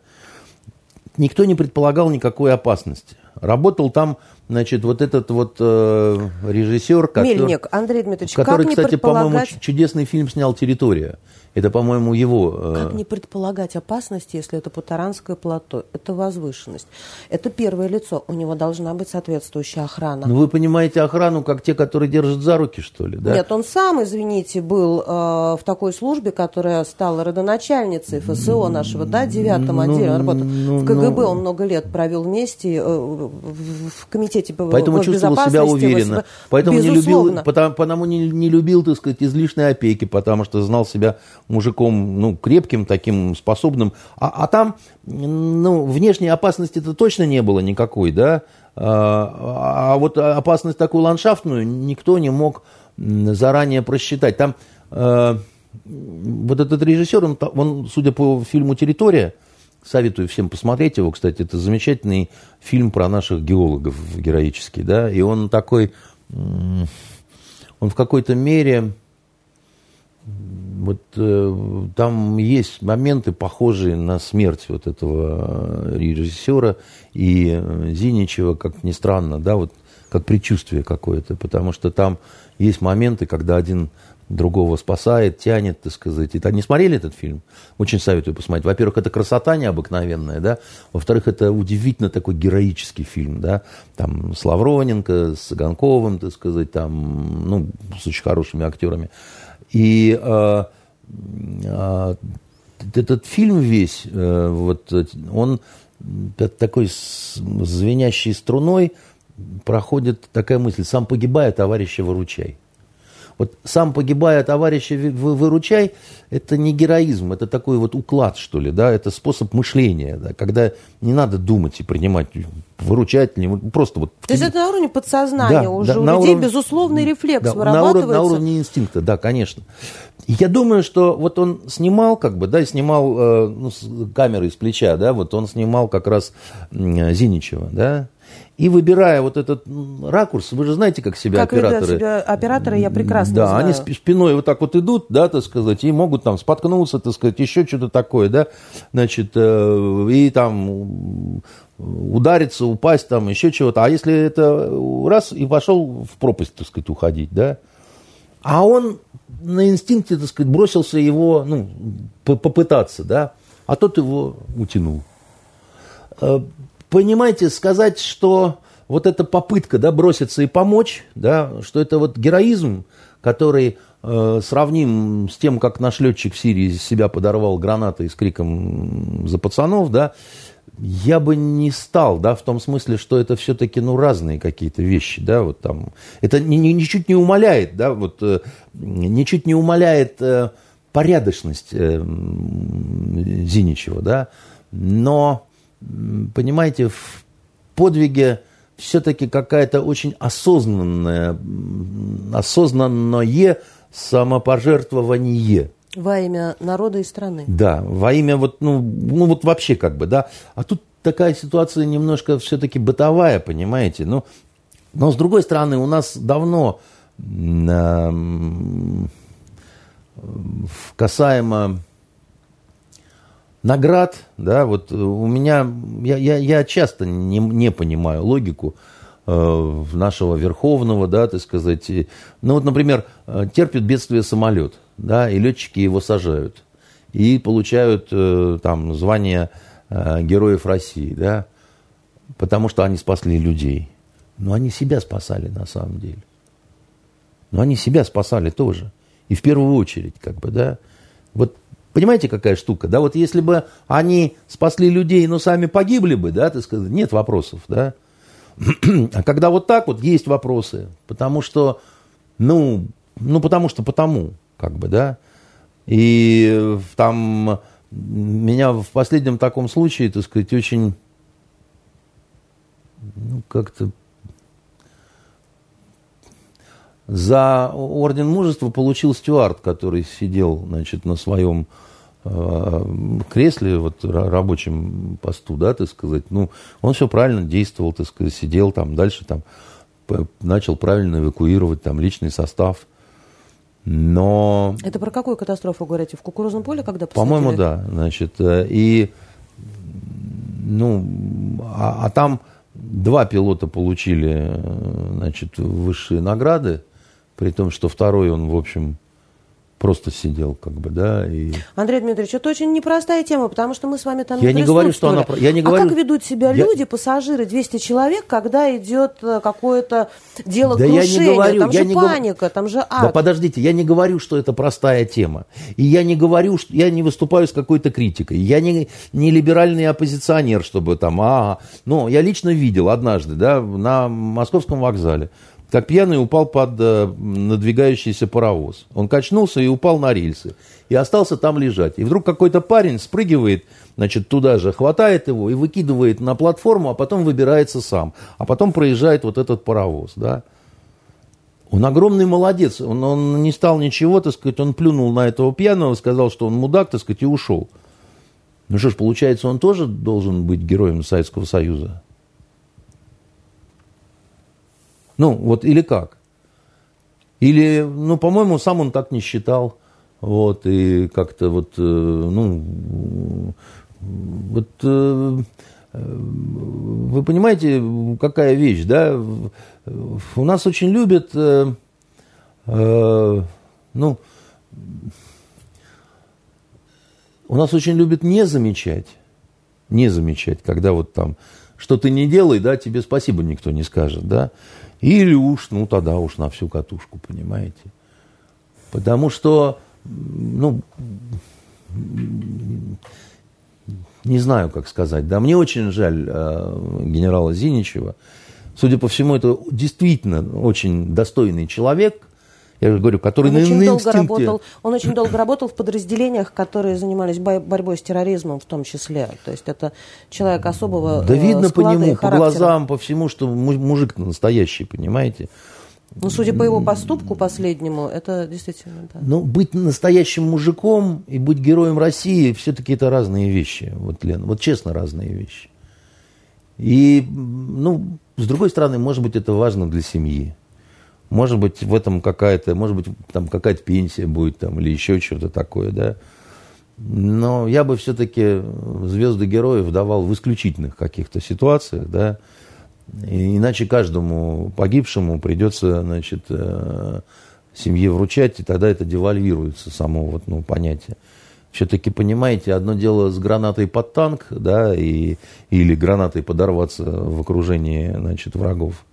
никто не предполагал никакой опасности. Работал там Значит, вот этот вот э, режиссер, который, Мельник, Андрей Дмитриевич, который, как кстати, по-моему, чудесный фильм снял «Территория». Это, по-моему, его... Э, как не предполагать опасности, если это Путаранское плато? Это возвышенность. Это первое лицо. У него должна быть соответствующая охрана. Ну, вы понимаете охрану, как те, которые держат за руки, что ли, да? Нет, он сам, извините, был э, в такой службе, которая стала родоначальницей ФСО нашего, да, девятом ну, отделе. Он работал ну, в КГБ, ну... он много лет провел вместе э, в комитете по Поэтому чувствовал себя уверенно. Поэтому не любил, потому, потому не, не любил, так сказать, излишней опеки, потому что знал себя мужиком, ну, крепким таким, способным. А, а там, ну, внешней опасности-то точно не было никакой, да. А, а вот опасность такую ландшафтную никто не мог заранее просчитать. Там э, вот этот режиссер, он, он, судя по фильму «Территория», советую всем посмотреть его, кстати, это замечательный фильм про наших геологов героический, да, и он такой, он в какой-то мере вот э, там есть моменты, похожие на смерть вот этого режиссера и э, Зиничева, как ни странно, да, вот как предчувствие какое-то, потому что там есть моменты, когда один другого спасает, тянет, так сказать. И, не смотрели этот фильм? Очень советую посмотреть. Во-первых, это красота необыкновенная, да. Во-вторых, это удивительно такой героический фильм, да. Там с Лавроненко, с Ганковым, так сказать, там, ну, с очень хорошими актерами. И э, э, этот фильм весь, э, вот, он такой звенящей струной проходит такая мысль, сам погибая, товарища выручай. Вот сам погибая, товарища выручай, это не героизм, это такой вот уклад, что ли, да, это способ мышления, да, когда не надо думать и принимать, выручать, не, просто вот... То есть это на уровне подсознания да, уже, да, у людей уровне, безусловный рефлекс да, вырабатывается? На уровне, на уровне инстинкта, да, конечно. Я думаю, что вот он снимал, как бы, да, снимал э, ну, с камерой с плеча, да, вот он снимал как раз э, Зиничева, да, и выбирая вот этот ракурс, вы же знаете, как себя как операторы... себя операторы я прекрасно да, знаю. они спиной вот так вот идут, да, так сказать, и могут там споткнуться, так сказать, еще что-то такое, да, значит, э, и там удариться, упасть, там еще чего-то. А если это раз и пошел в пропасть, так сказать, уходить, да, а он на инстинкте, так сказать, бросился его, ну, попытаться, да, а тот его утянул. Понимаете, сказать, что вот эта попытка да, броситься и помочь, да, что это вот героизм, который э, сравним с тем, как наш летчик в Сирии себя подорвал гранатой с криком за пацанов, да, я бы не стал, да, в том смысле, что это все-таки, ну, разные какие-то вещи, да, вот там. Это ни, ни, ничуть не умаляет, да, вот, э, ничуть не умаляет э, порядочность э, Зиничева, да, но понимаете, в подвиге все-таки какая-то очень осознанная, осознанное самопожертвование. Во имя народа и страны. Да, во имя вот, ну, ну вот вообще как бы, да. А тут такая ситуация немножко все-таки бытовая, понимаете. Ну, но с другой стороны, у нас давно э, касаемо наград, да, вот у меня, я, я, я часто не, не понимаю логику э, нашего верховного, да, так сказать. Ну вот, например, э, терпит бедствие самолет, да, и летчики его сажают, и получают э, там звание э, героев России, да, потому что они спасли людей. Но они себя спасали на самом деле. Но они себя спасали тоже. И в первую очередь, как бы, да. Вот Понимаете, какая штука? Да, вот если бы они спасли людей, но сами погибли бы, да, ты сказал, нет вопросов, да. А когда вот так вот есть вопросы, потому что, ну, ну, потому что потому, как бы, да. И там меня в последнем таком случае, так сказать, очень, ну, как-то За орден мужества получил Стюарт, который сидел, значит, на своем кресле, вот рабочем посту, да, так сказать. Ну, он все правильно действовал, так сказать, сидел там, дальше там начал правильно эвакуировать там личный состав. Но... Это про какую катастрофу говорите? В кукурузном поле, когда посадили? По-моему, да. Значит, э, и, ну, а, а там два пилота получили, э, значит, высшие награды, при том, что второй он, в общем, просто сидел, как бы, да. И... Андрей Дмитриевич, это очень непростая тема, потому что мы с вами там я не, говорю, что она... Я не говорю... А как ведут себя я... люди, пассажиры, 200 человек, когда идет э, какое-то дело да крушения? Я не говорю, там я же не паника, гов... там же ад. Да подождите, я не говорю, что это простая тема. И я не говорю, что я не выступаю с какой-то критикой. Я не, не либеральный оппозиционер, чтобы там... А, но я лично видел однажды, да, на московском вокзале как пьяный упал под э, надвигающийся паровоз. Он качнулся и упал на рельсы. И остался там лежать. И вдруг какой-то парень спрыгивает, значит, туда же, хватает его и выкидывает на платформу, а потом выбирается сам. А потом проезжает вот этот паровоз, да. Он огромный молодец. Он, он не стал ничего, так сказать, он плюнул на этого пьяного, сказал, что он мудак, так сказать, и ушел. Ну что ж, получается, он тоже должен быть героем Советского Союза? Ну, вот или как? Или, ну, по-моему, сам он так не считал. Вот, и как-то вот, э, ну, вот, э, вы понимаете, какая вещь, да? У нас очень любят, э, ну, у нас очень любят не замечать, не замечать, когда вот там, что ты не делай, да, тебе спасибо никто не скажет, да. Или уж, ну тогда уж на всю катушку, понимаете. Потому что, ну, не знаю, как сказать. Да, мне очень жаль э, генерала Зиничева. Судя по всему, это действительно очень достойный человек, я же говорю, который он на, очень на долго работал, Он очень долго работал в подразделениях, которые занимались борьбой с терроризмом в том числе. То есть это человек особого Да э, видно по нему, по глазам, по всему, что мужик настоящий, понимаете? Ну, судя по его поступку последнему, это действительно, да. Ну, быть настоящим мужиком и быть героем России, все-таки это разные вещи, вот, Лен, вот честно разные вещи. И, ну, с другой стороны, может быть, это важно для семьи. Может быть, в этом какая-то, может быть, там какая-то пенсия будет там, или еще что-то такое, да. Но я бы все-таки звезды героев давал в исключительных каких-то ситуациях, да. И иначе каждому погибшему придется, значит, э, семье вручать, и тогда это девальвируется, само вот, ну, понятие. Все-таки, понимаете, одно дело с гранатой под танк, да, и, или гранатой подорваться в окружении, значит, врагов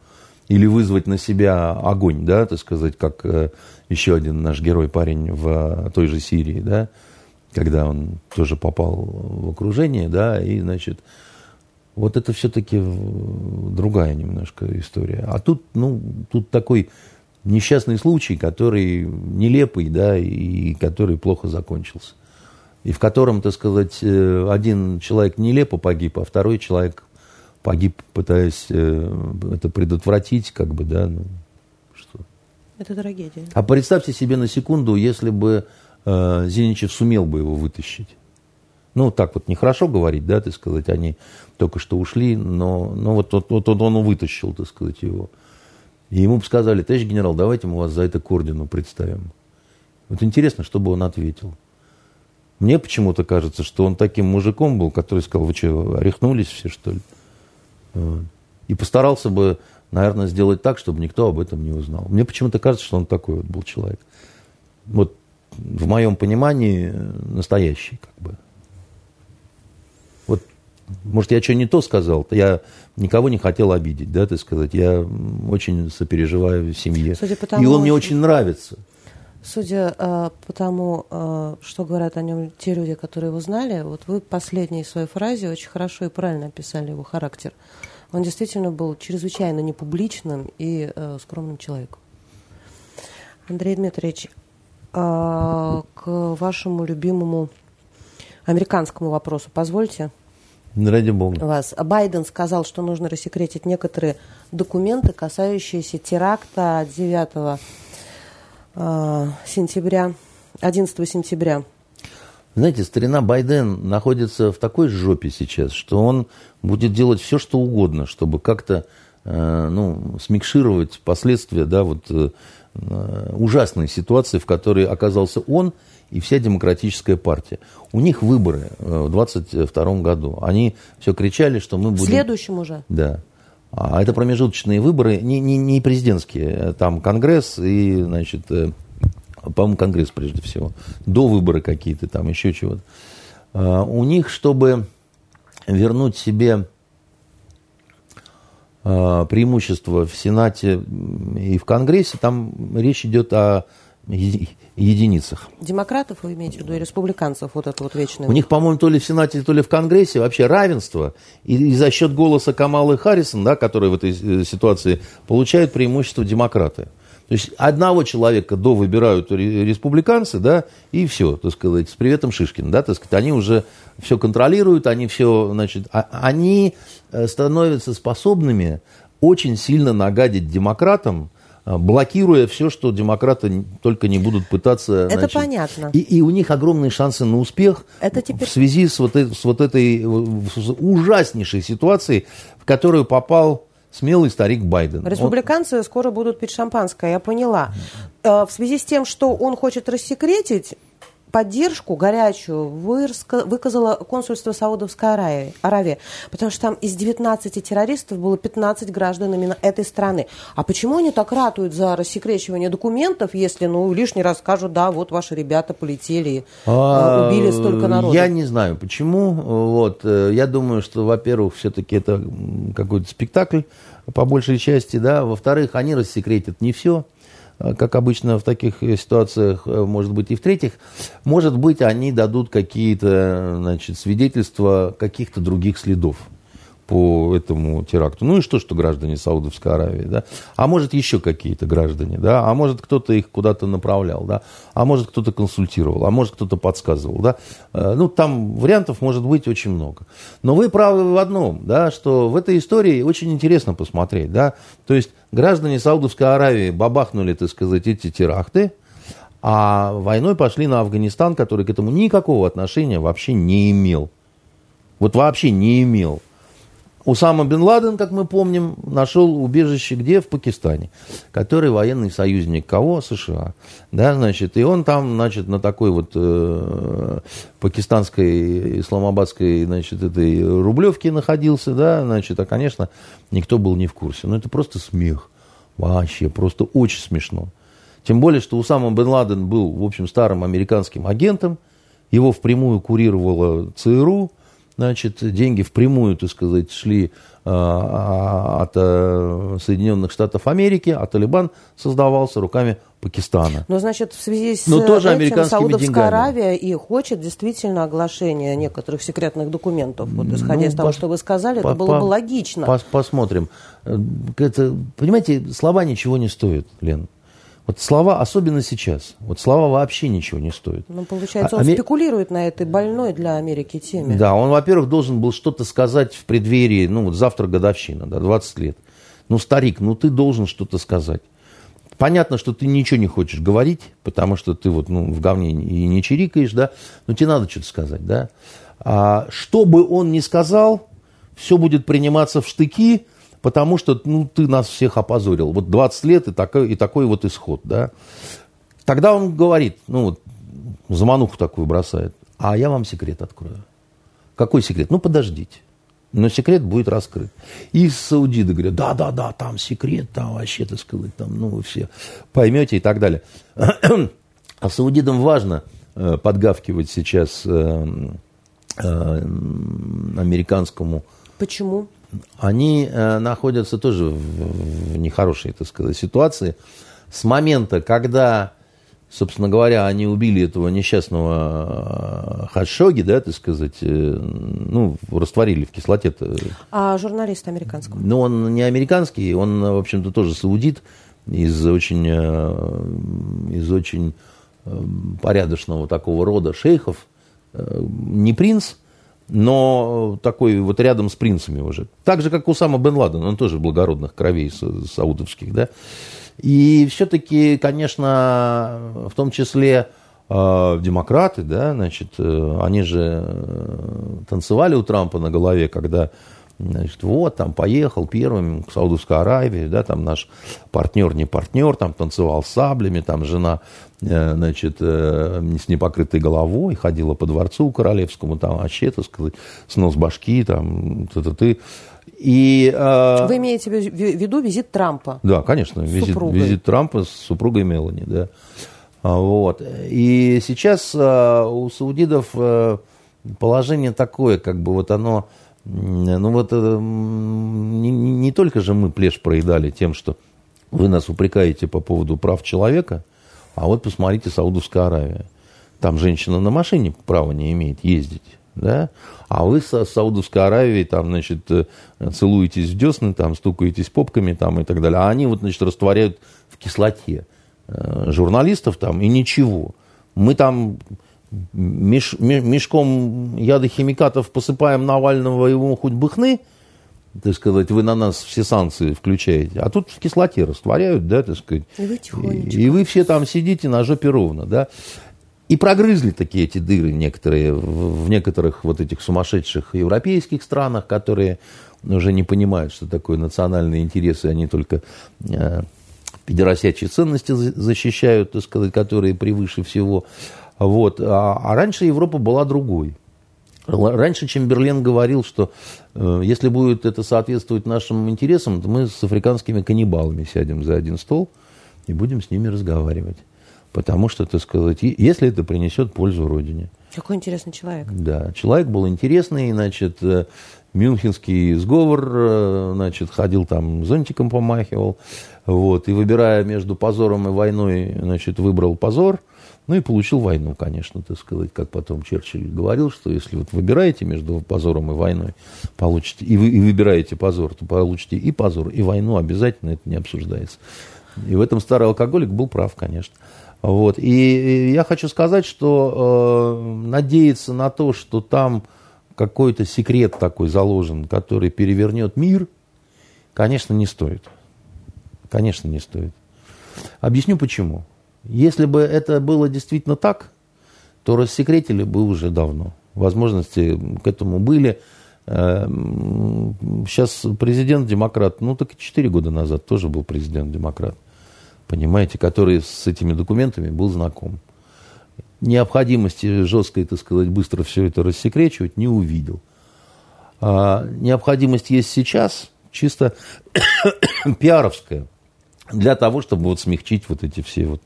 или вызвать на себя огонь, да, так сказать, как э, еще один наш герой парень в той же Сирии, да, когда он тоже попал в окружение, да, и, значит, вот это все-таки другая немножко история. А тут, ну, тут такой несчастный случай, который нелепый, да, и который плохо закончился. И в котором, так сказать, э, один человек нелепо погиб, а второй человек погиб, пытаясь э, это предотвратить, как бы, да, ну, что. Это трагедия. А представьте себе на секунду, если бы э, Зиничев сумел бы его вытащить. Ну, так вот нехорошо говорить, да, так сказать, они только что ушли, но, но вот, вот, вот он вытащил, так сказать, его. И ему бы сказали, товарищ генерал, давайте мы вас за это к ордену представим. Вот интересно, что бы он ответил. Мне почему-то кажется, что он таким мужиком был, который сказал, вы что, орехнулись все, что ли? И постарался бы, наверное, сделать так, чтобы никто об этом не узнал. Мне почему-то кажется, что он такой вот был человек. Вот в моем понимании настоящий, как бы. Вот, может, я что не то сказал, то я никого не хотел обидеть, да, ты сказать. Я очень сопереживаю семье. Судя по тому, И он мне очень нравится. Судя э, по тому, э, что говорят о нем те люди, которые его знали, вот вы последней своей фразе очень хорошо и правильно описали его характер. Он действительно был чрезвычайно непубличным и э, скромным человеком. Андрей Дмитриевич, э, к вашему любимому американскому вопросу позвольте. Ради бога. Вас. Байден сказал, что нужно рассекретить некоторые документы, касающиеся теракта 9 э, сентября, 11 сентября. Знаете, старина Байден находится в такой жопе сейчас, что он будет делать все, что угодно, чтобы как-то э, ну, смикшировать последствия да, вот, э, ужасной ситуации, в которой оказался он и вся демократическая партия. У них выборы в 2022 году. Они все кричали, что мы будем... В следующем уже? Да. А это промежуточные выборы, не, не, не президентские, там Конгресс и, значит, э, по-моему, Конгресс прежде всего, до выбора какие-то там, еще чего-то. А, у них, чтобы вернуть себе а, преимущество в Сенате и в Конгрессе, там речь идет о единицах. Демократов вы имеете в виду, и республиканцев, вот это вот вечное? У них, по-моему, то ли в Сенате, то ли в Конгрессе вообще равенство. И, и за счет голоса Камалы Харрисон, да, который в этой э, ситуации получают преимущество демократы. То есть одного человека до выбирают республиканцы, да, и все, так сказать, с приветом Шишкин, да, так сказать, они уже все контролируют, они все, значит, а, они э, становятся способными очень сильно нагадить демократам, блокируя все, что демократы только не будут пытаться. Это значит, понятно. И, и у них огромные шансы на успех Это теперь... в связи с вот, с вот этой с ужаснейшей ситуацией, в которую попал смелый старик Байден. Республиканцы он... скоро будут пить шампанское, я поняла. Э, в связи с тем, что он хочет рассекретить, поддержку горячую выказало консульство Саудовской Аравии, потому что там из 19 террористов было 15 граждан именно этой страны. А почему они так ратуют за рассекречивание документов, если ну, лишний раз скажут, да, вот ваши ребята полетели, а, убили столько народу? Я не знаю, почему. Вот, э, я думаю, что, во-первых, все-таки это какой-то спектакль по большей части, да. Во-вторых, они рассекретят не все. Э, как обычно в таких ситуациях, э, может быть, и в-третьих, может быть, они дадут какие-то значит, свидетельства каких-то других следов по этому теракту. Ну и что, что граждане Саудовской Аравии, да? А может еще какие-то граждане, да? А может кто-то их куда-то направлял, да? А может кто-то консультировал, а может кто-то подсказывал, да? Э, ну там вариантов может быть очень много. Но вы правы в одном, да, что в этой истории очень интересно посмотреть, да? То есть граждане Саудовской Аравии бабахнули, так сказать, эти теракты, а войной пошли на Афганистан, который к этому никакого отношения вообще не имел. Вот вообще не имел. Усама бен Ладен, как мы помним, нашел убежище где? В Пакистане, который военный союзник кого? США. Да, значит, и он там, значит, на такой вот э, пакистанской, исламабадской, значит, этой рублевке находился, да, значит, а, конечно, никто был не в курсе. Но это просто смех. Вообще, просто очень смешно. Тем более, что Усама бен Ладен был, в общем, старым американским агентом, его впрямую курировала ЦРУ, значит, деньги впрямую, так сказать, шли а, от а, Соединенных Штатов Америки, а Талибан создавался руками Пакистана. Но, значит, в связи с Но тоже этим Саудовская деньгами. Аравия и хочет действительно оглашения некоторых секретных документов. Вот, исходя ну, из того, что вы сказали, это было бы логично. По, посмотрим. Э, это, понимаете, слова ничего не стоят, Лен. Вот слова, особенно сейчас, вот слова вообще ничего не стоят. Ну, получается, а, он Амер... спекулирует на этой больной для Америки теме. Да, он, во-первых, должен был что-то сказать в преддверии, ну, вот завтра годовщина, да, 20 лет. Ну, старик, ну, ты должен что-то сказать. Понятно, что ты ничего не хочешь говорить, потому что ты вот, ну, в говне и не чирикаешь, да, но тебе надо что-то сказать, да. А, что бы он ни сказал, все будет приниматься в штыки, потому что ну, ты нас всех опозорил. Вот 20 лет и такой, и такой вот исход, да. Тогда он говорит, ну вот, замануху такую бросает, а я вам секрет открою. Какой секрет? Ну, подождите. Но секрет будет раскрыт. И саудиты говорят, да-да-да, там секрет, там вообще, так сказать, там, ну, вы все поймете и так далее. А саудитам важно э, подгавкивать сейчас э, э, американскому Почему? Они э, находятся тоже в, нехорошей, так сказать, ситуации. С момента, когда, собственно говоря, они убили этого несчастного э, Хашоги, да, так сказать, э, ну, растворили в кислоте. -то. А журналист американского? Ну, он не американский, он, в общем-то, тоже саудит из очень, из очень порядочного такого рода шейхов. Не принц, но такой вот рядом с принцами уже. Так же, как Усама бен Ладен, он тоже благородных кровей саудовских, да. И все-таки, конечно, в том числе э, демократы, да, значит, э, они же э, танцевали у Трампа на голове, когда Значит, вот, там поехал первым к Саудовской Аравии, да, там наш партнер, не партнер, там танцевал с саблями, там жена, э, значит, э, с непокрытой головой ходила по дворцу королевскому, там вообще, так сказать, снос башки, там, ты-ты-ты. И, э, Вы имеете в виду визит Трампа? Да, конечно, визит, визит Трампа с супругой Мелани, да. А, вот. И сейчас э, у саудидов э, положение такое, как бы вот оно ну вот э, не, не только же мы плешь проедали тем, что вы нас упрекаете по поводу прав человека, а вот посмотрите Саудовская Аравия. Там женщина на машине права не имеет ездить, да? А вы с Саудовской Аравией там, значит, э, целуетесь в десны, там, стукаетесь попками там и так далее. А они вот, значит, растворяют в кислоте э, журналистов там и ничего. Мы там меш, мешком ядохимикатов посыпаем Навального, его хоть бы хны, так сказать, вы на нас все санкции включаете. А тут в кислоте растворяют, да, так сказать. И вы, и, и вы все там сидите на жопе ровно, да. И прогрызли такие эти дыры некоторые в, некоторых вот этих сумасшедших европейских странах, которые уже не понимают, что такое национальные интересы, они только э, педеросячие ценности защищают, так сказать, которые превыше всего. Вот. А, а раньше Европа была другой. Раньше Чемберлен говорил, что э, если будет это соответствовать нашим интересам, то мы с африканскими каннибалами сядем за один стол и будем с ними разговаривать. Потому что, так сказать, если это принесет пользу Родине. Какой интересный человек. Да, человек был интересный, значит, э, Мюнхенский сговор, э, значит, ходил там, зонтиком помахивал, вот, и выбирая между позором и войной, значит, выбрал позор – ну и получил войну, конечно, так сказать, как потом Черчилль говорил, что если вот выбираете между позором и войной, получите, и вы и выбираете позор, то получите и позор, и войну обязательно, это не обсуждается. И в этом старый алкоголик был прав, конечно. Вот. И я хочу сказать, что э, надеяться на то, что там какой-то секрет такой заложен, который перевернет мир, конечно, не стоит. Конечно, не стоит. Объясню почему. Если бы это было действительно так, то рассекретили бы уже давно. Возможности к этому были. Сейчас эм, президент демократ, ну так и 4 года назад тоже был президент демократ, понимаете, который с этими документами был знаком. Необходимости жесткой, так сказать, быстро все это рассекречивать не увидел. А необходимость есть сейчас, чисто пиаровская, для того, чтобы вот смягчить вот эти все вот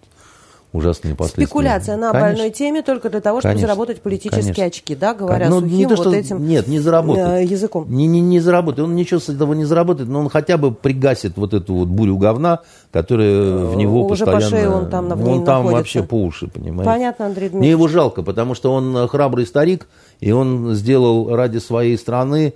ужасные последствия. Спекуляция на конечно. больной теме только для того, чтобы конечно. заработать политические конечно. очки, да, говоря ну, сухим не то, что, вот этим Нет, не заработает. Э, языком. Не, не, не заработает. Он ничего с этого не заработает, но он хотя бы пригасит вот эту вот бурю говна, которая в него Уже постоянно... по шее он там, он там вообще по уши, понимаете. Понятно, Андрей Дмитриевич. Мне его жалко, потому что он храбрый старик, и он сделал ради своей страны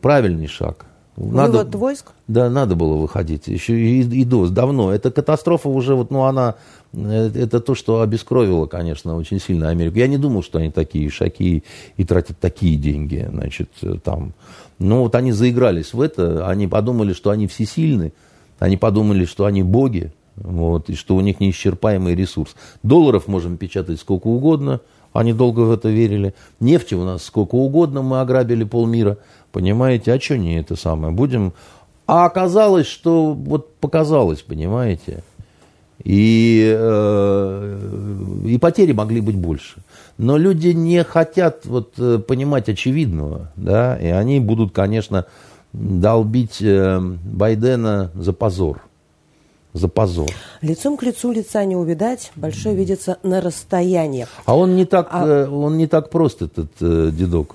правильный шаг. Надо, Вывод войск? Да, надо было выходить. Еще и, и до, давно. Эта катастрофа уже, вот, ну, она, э, это то, что обескровило, конечно, очень сильно Америку. Я не думал, что они такие шаки и тратят такие деньги, значит, там. Но вот они заигрались в это, они подумали, что они всесильны, они подумали, что они боги, вот, и что у них неисчерпаемый ресурс. Долларов можем печатать сколько угодно, они долго в это верили. Нефти у нас сколько угодно, мы ограбили полмира. Понимаете, а что не это самое? Будем... А оказалось, что вот показалось, понимаете? И, э, и потери могли быть больше. Но люди не хотят вот, э, понимать очевидного, да, и они будут, конечно, долбить э, Байдена за позор. За позор. Лицом к лицу лица не увидать, большой видится на расстоянии. А он не так, а... Он не так прост, этот э, дедок.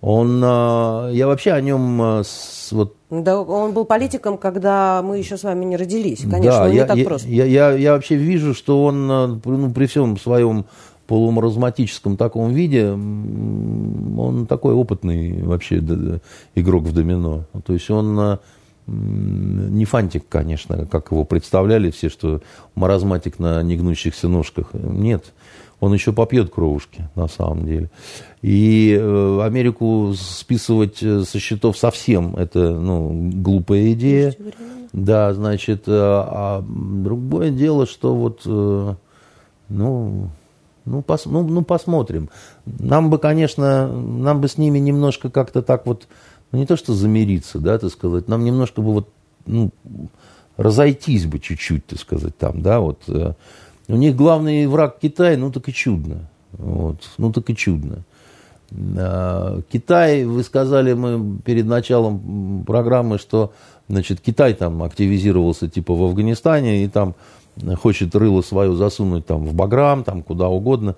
Он, э, я вообще о нем э, вот. Да, он был политиком, когда мы еще с вами не родились. Конечно, да, он я, не так я, просто. Я, я, я вообще вижу, что он, э, ну, при всем своем полумаразматическом таком виде, он такой опытный вообще игрок в домино. То есть он не фантик, конечно, как его представляли все, что маразматик на негнущихся ножках. Нет, он еще попьет кровушки, на самом деле. И э, Америку списывать э, со счетов совсем это ну, глупая идея. Да, значит, э, а другое дело, что вот, ну, ну, пос, ну, ну, посмотрим. Нам бы, конечно, нам бы с ними немножко как-то так вот, ну, не то что замириться, да, так сказать, нам немножко бы вот, ну, разойтись бы чуть-чуть, так сказать, там, да, вот. У них главный враг Китай, ну так и чудно. Вот, ну так и чудно. А, Китай, вы сказали мы перед началом программы, что значит, Китай там активизировался типа в Афганистане и там хочет рыло свое засунуть там в Баграм, там куда угодно,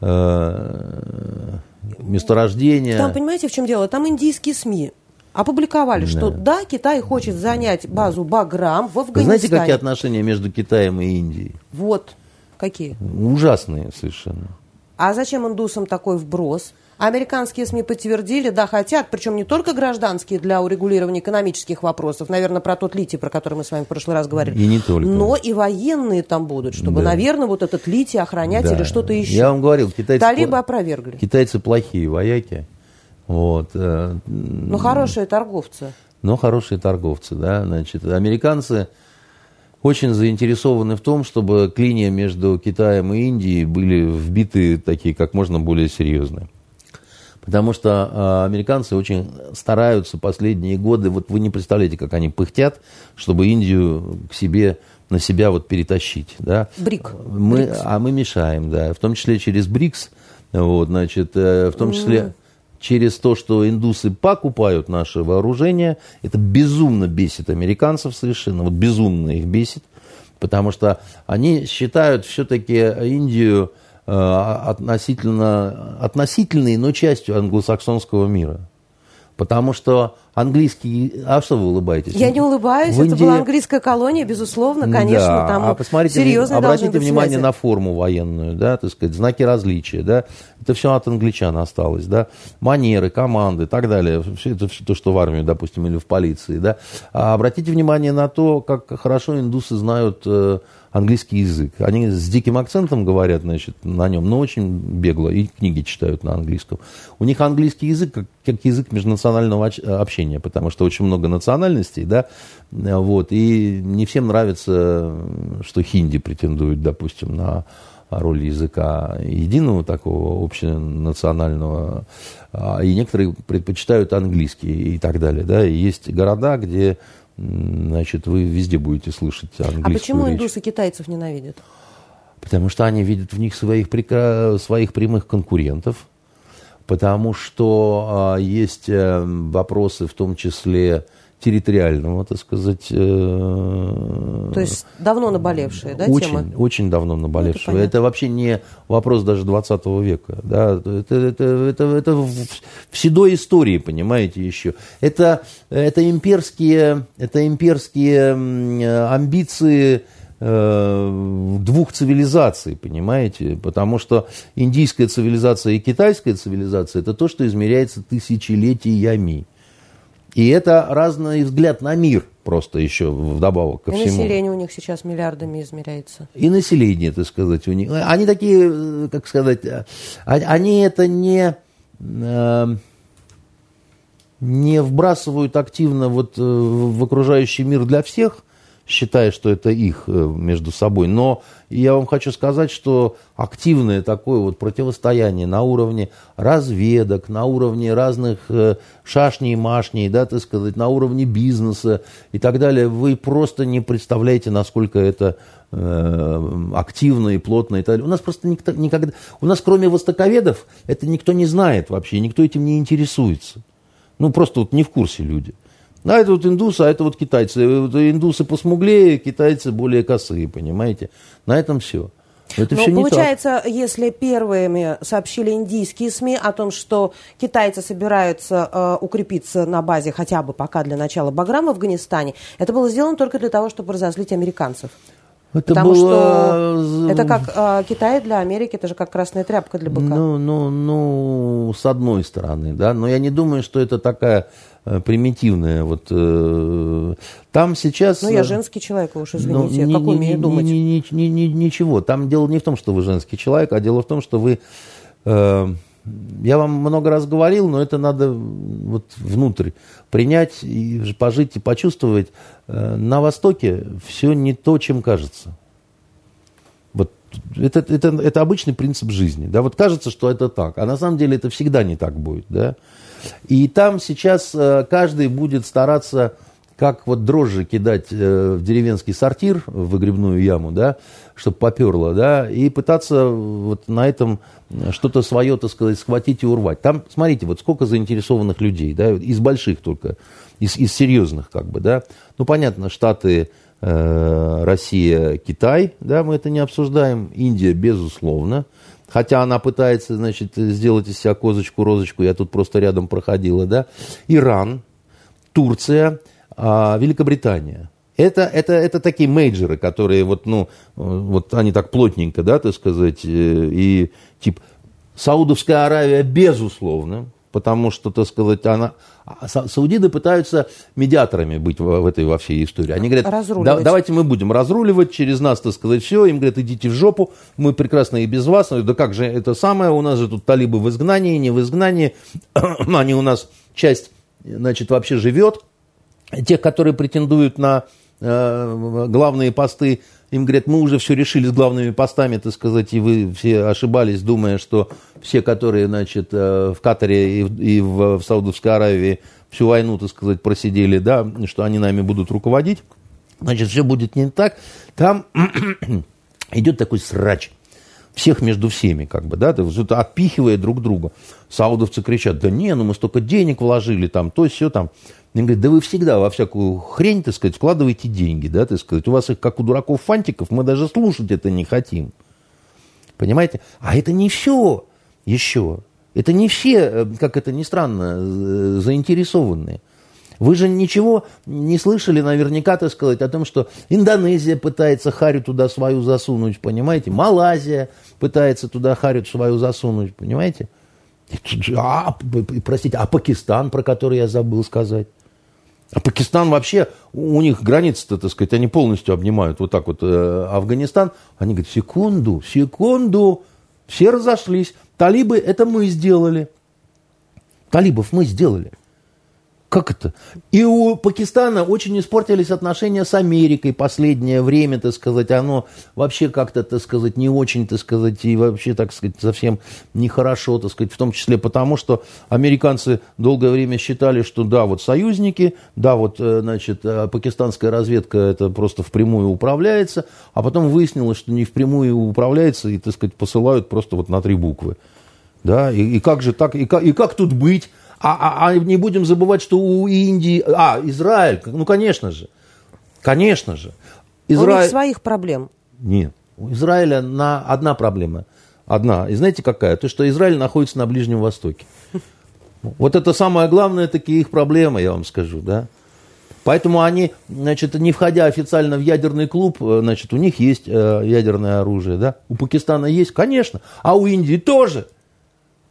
э, месторождение. Там, понимаете, в чем дело? Там индийские СМИ опубликовали, да. что да, Китай хочет занять базу Баграм в Афганистане. Знаете, какие отношения между Китаем и Индией? Вот. Какие? Ужасные совершенно. А зачем индусам такой вброс? Американские СМИ подтвердили, да, хотят, причем не только гражданские для урегулирования экономических вопросов, наверное, про тот литий, про который мы с вами в прошлый раз говорили. И не только. Но и военные там будут, чтобы, да. наверное, вот этот литий охранять да. или что-то еще. Я вам говорил, китайцы... Талибы опровергли. Китайцы плохие вояки. Вот. Э, Но хорошие торговцы. Но хорошие торговцы, да. Значит, американцы очень заинтересованы в том, чтобы клинья между Китаем и Индией были вбиты такие как можно более серьезные. Потому что э, американцы очень стараются последние годы, вот вы не представляете, как они пыхтят, чтобы Индию к себе, на себя вот перетащить. Да? Брик. Мы, Брикс. А мы мешаем, да, в том числе через БРИКС, вот, значит, э, в том числе... Mm через то, что индусы покупают наше вооружение. Это безумно бесит американцев совершенно, вот безумно их бесит, потому что они считают все-таки Индию относительно, относительной, но частью англосаксонского мира. Потому что английский... А что вы улыбаетесь? Я не улыбаюсь. В это Индии... была английская колония, безусловно, конечно. Да. Там а посмотрите, серьезные обратите внимание связи. на форму военную, да, так сказать, знаки различия, да. Это все от англичан осталось, да. Манеры, команды и так далее. Все это все то, что в армии, допустим, или в полиции, да. А обратите внимание на то, как хорошо индусы знают э, английский язык. Они с диким акцентом говорят, значит, на нем, но очень бегло, и книги читают на английском. У них английский язык как, как язык межнационального общения, потому что очень много национальностей, да, вот, и не всем нравится, что хинди претендует, допустим, на роль языка единого такого общенационального, а, и некоторые предпочитают английский и так далее, да, и есть города, где значит, вы везде будете слышать английскую А почему речь. индусы китайцев ненавидят? Потому что они видят в них своих, своих прямых конкурентов, потому что а, есть э, вопросы, в том числе территориального, так сказать. Э, То есть давно наболевшие, да, очень, тема? Очень давно наболевшие. Ну, это, это вообще не вопрос даже 20 века. Да? Это, это, это, это в, в седой истории, понимаете, еще. Это, это, имперские, это имперские амбиции э, двух цивилизаций, понимаете? Потому что индийская цивилизация и китайская цивилизация – это то, что измеряется тысячелетиями. И это разный взгляд на мир просто еще вдобавок ко и всему. И население у них сейчас миллиардами измеряется. И население, так сказать, у них. Они такие, как сказать, а, они это не, э, не вбрасывают активно вот э, в окружающий мир для всех, считая, что это их э, между собой. Но я вам хочу сказать, что активное такое вот противостояние на уровне разведок, на уровне разных э, шашней и машней, да, так сказать, на уровне бизнеса и так далее, вы просто не представляете, насколько это э, активно и плотно и так далее. У нас просто никто, никогда... У нас кроме востоковедов это никто не знает вообще, никто этим не интересуется. Ну, просто вот не в курсе люди. А это вот индусы, а это вот китайцы. Индусы посмуглее, китайцы более косые, понимаете? На этом все. Это Но получается, если первыми сообщили индийские СМИ о том, что китайцы собираются э, укрепиться на базе хотя бы пока для начала Баграма в Афганистане, это было сделано только для того, чтобы разозлить американцев. Это Потому было... что это как э, Китай для Америки, это же как красная тряпка для быка. Ну, ну, ну, с одной стороны, да, но я не думаю, что это такая э, примитивная вот... Э, там сейчас... Ну, я женский человек, вы уж извините, ну, как ни- умею ни- думать. ни- ни- ни- ничего, там дело не в том, что вы женский человек, а дело в том, что вы... э, я вам много раз говорил, но это надо вот внутрь принять и пожить и почувствовать. Э, На Востоке все не то, чем кажется. Вот это, это, это обычный принцип жизни. Да? Вот кажется, что это так, а на самом деле это всегда не так будет. Да? И там сейчас э, каждый будет стараться, как вот дрожжи кидать э, в деревенский сортир, в выгребную яму, да, чтобы поперло, да, и пытаться вот на этом что-то свое, так сказать, схватить и урвать. Там, смотрите, вот сколько заинтересованных людей, да, из больших только, из, из серьезных, как бы, да. Ну, понятно, Штаты, э, Россия, Китай, да, мы это не обсуждаем. Индия, безусловно. Хотя она пытается, значит, сделать из себя козочку, розочку, я тут просто рядом проходила, да. Иран, Турция, а, Великобритания. Это, это, это такие мейджеры, которые вот, ну, вот они так плотненько, да, так сказать, э, и типа Саудовская Аравия, безусловно, потому что, так сказать, она... а са- Саудиды пытаются медиаторами быть в, в этой во всей истории. Они говорят. «Да- давайте мы будем разруливать, через нас, так сказать, все. Им говорят, идите в жопу, мы прекрасно и без вас. Говорят, да как же это самое, у нас же тут талибы в изгнании, не в изгнании. Они у нас часть, значит, вообще живет. Тех, которые претендуют на э, главные посты, им говорят, мы уже все решили с главными постами, так сказать, и вы все ошибались, думая, что все, которые, значит, э, в Катаре и в, и в, в Саудовской Аравии всю войну, так сказать, просидели, да, что они нами будут руководить, значит, все будет не так. Там идет такой срач всех между всеми, как бы, да, отпихивая друг друга. Саудовцы кричат, да не, ну мы столько денег вложили, там, то, все там. Они говорят, да вы всегда во всякую хрень, так сказать, вкладываете деньги, да, так сказать. У вас их, как у дураков фантиков, мы даже слушать это не хотим. Понимаете? А это не все еще. Это не все, э, как это ни странно, э, заинтересованные. Вы же ничего не слышали наверняка, так сказать, о том, что Индонезия пытается харю туда свою засунуть, понимаете? Малайзия пытается туда харю свою засунуть, понимаете? А, простите, а Пакистан, про который я забыл сказать? А Пакистан вообще, у них границы-то, так сказать, они полностью обнимают вот так вот э, Афганистан. Они говорят, секунду, секунду, все разошлись. Талибы это мы сделали. Талибов мы сделали. Как это? И у Пакистана очень испортились отношения с Америкой последнее время, так сказать, оно вообще как-то, так сказать, не очень, так сказать, и вообще, так сказать, совсем нехорошо, так сказать, в том числе потому, что американцы долгое время считали, что да, вот союзники, да, вот, э, значит, э, пакистанская разведка это просто впрямую управляется, а потом выяснилось, что не впрямую управляется и, так сказать, посылают просто вот на три буквы. Да, и, и как же так, и как, и как тут быть? А, а- а не будем забывать, что у Индии, а, Израиль, ну, конечно же, конечно же. У них своих проблем. Нет, у Израиля на одна проблема, одна. И знаете какая? То, что Израиль находится на Ближнем Востоке. Вот это самая главная таки их проблема, я вам скажу, да. Поэтому они, значит, не входя официально в ядерный клуб, э, значит, у них есть э, ядерное оружие, да. У Пакистана есть, конечно, а у Индии тоже.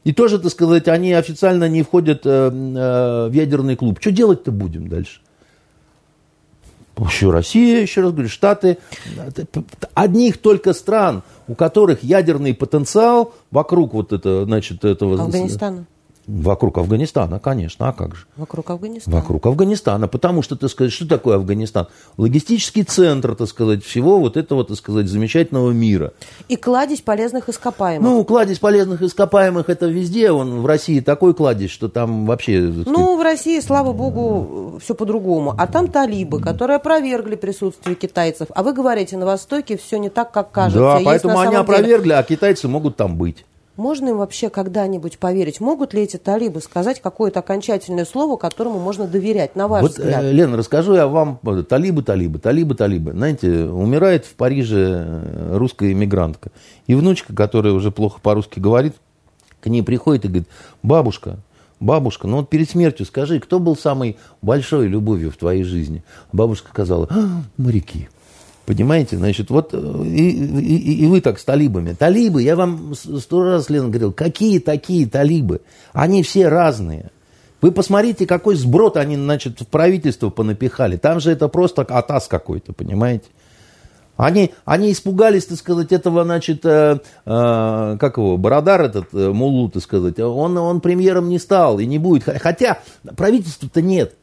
И тоже, так сказать, они официально не входят э, э, в ядерный клуб. Что делать-то будем дальше? Еще Россия, еще раз говорю, Штаты. Одних только стран, у которых ядерный потенциал вокруг вот это, значит, этого... Афганистана. Вокруг Афганистана, конечно, а как же? Вокруг Афганистана. Вокруг Афганистана, потому что, так сказать, что такое Афганистан? Логистический центр, так сказать, всего вот этого, так сказать, замечательного мира. И кладезь полезных ископаемых. Ну, кладезь полезных ископаемых это везде, он в России такой кладезь, что там вообще... сказать, Ну, в России, слава богу, все по-другому. А там талибы, которые опровергли присутствие китайцев. А вы говорите, на Востоке все не так, как кажется. да, Есть поэтому они деле. опровергли, а китайцы могут там быть. Можно им вообще когда-нибудь поверить? Могут ли эти талибы сказать какое-то окончательное слово, которому можно доверять, на ваш Вот, взгляд? э, Лена, расскажу я вам, талибы, талибы, талибы, талибы. Знаете, умирает в Париже э, русская иммигрантка. И внучка, которая уже плохо по-русски говорит, к ней приходит и говорит, бабушка, бабушка, ну вот перед смертью скажи, кто был самой большой любовью в твоей жизни? Бабушка сказала, «А, моряки. Понимаете, значит, вот и, и, и вы так с талибами. Талибы, я вам сто раз, Лена, говорил, какие такие талибы? Они все разные. Вы посмотрите, какой сброд они, значит, в правительство понапихали. Там же это просто атас какой-то, понимаете? Они, они испугались, так сказать, этого, значит, э, э, как его, Бородар этот, э, Мулу, так сказать, он, он премьером не стал и не будет. Хотя правительства-то нет.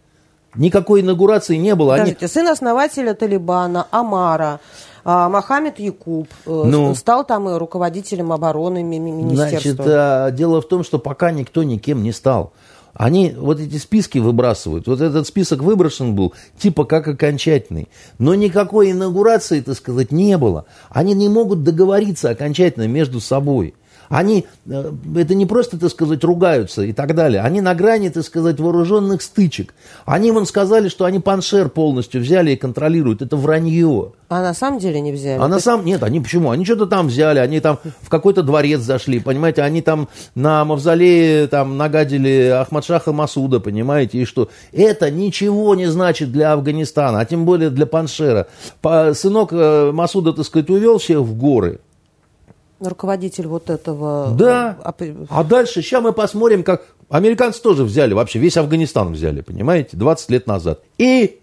Никакой инаугурации не было. Подождите, Они... сын основателя Талибана, Амара, а, Мохаммед Якуб э, ну, стал там и руководителем обороны министерства. Значит, а, дело в том, что пока никто никем не стал. Они вот эти списки выбрасывают. Вот этот список выброшен был, типа как окончательный. Но никакой инаугурации, так сказать, не было. Они не могут договориться окончательно между собой. Они, э, это не просто, так сказать, ругаются и так далее. Они на грани, так сказать, вооруженных стычек. Они вон сказали, что они Паншер полностью взяли и контролируют. Это вранье. А на самом деле не взяли? А на самом... Нет, они почему? Они что-то там взяли, они там в какой-то дворец зашли, понимаете? Они там на мавзолее там нагадили Ахмадшаха Масуда, понимаете? И что? Это ничего не значит для Афганистана, а тем более для Паншера. Сынок э, Масуда, так сказать, увел всех в горы руководитель вот этого... Да. А, а дальше, сейчас мы посмотрим, как... Американцы тоже взяли, вообще весь Афганистан взяли, понимаете, 20 лет назад. И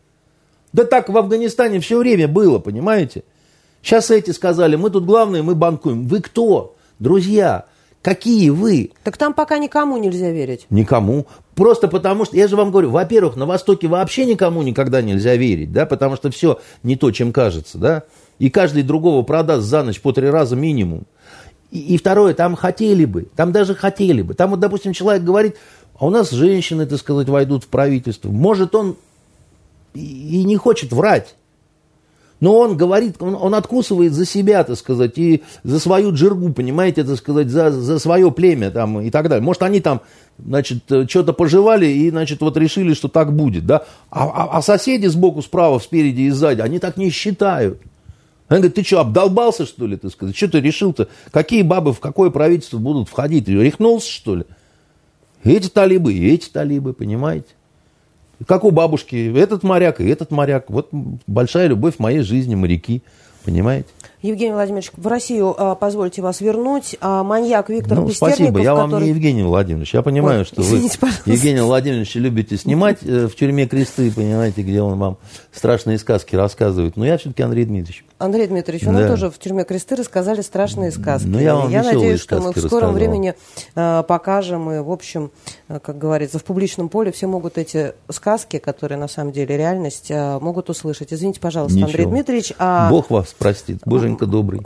да так в Афганистане все время было, понимаете. Сейчас эти сказали, мы тут главные, мы банкуем. Вы кто? Друзья, какие вы? Так там пока никому нельзя верить. Никому. Просто потому что, я же вам говорю, во-первых, на Востоке вообще никому никогда нельзя верить, да, потому что все не то, чем кажется, да. И каждый другого продаст за ночь по три раза минимум. И, и второе, там хотели бы, там даже хотели бы. Там вот, допустим, человек говорит, а у нас женщины, так сказать, войдут в правительство. Может, он и не хочет врать. Но он говорит, он, он откусывает за себя, так сказать, и за свою джиргу, понимаете, так сказать, за, за свое племя там и так далее. Может, они там, значит, что-то пожевали и, значит, вот решили, что так будет, да. А, а, а соседи сбоку, справа, спереди и сзади, они так не считают. Он говорит, ты что, обдолбался, что ли, ты сказать? Что ты решил-то? Какие бабы в какое правительство будут входить? Ты рехнулся, что ли? Эти талибы, и эти талибы, понимаете? Как у бабушки, этот моряк и этот моряк. Вот большая любовь в моей жизни, моряки, понимаете? Евгений Владимирович, в Россию а, позвольте вас вернуть. А, маньяк Виктор ну, Спасибо, я который... вам не Евгений Владимирович. Я понимаю, Ой, что вы, пожалуйста. Евгений Владимирович, любите снимать э, в тюрьме кресты, понимаете, где он вам страшные сказки рассказывает. Но я все-таки Андрей Дмитриевич. Андрей Дмитриевич, вы да. нам тоже в тюрьме кресты рассказали страшные сказки. Ну, я вам я надеюсь, что мы в скором времени э, покажем и, в общем, э, как говорится, в публичном поле все могут эти сказки, которые на самом деле реальность, э, могут услышать. Извините, пожалуйста, Ничего. Андрей Дмитриевич. А... Бог вас простит, боженька добрый.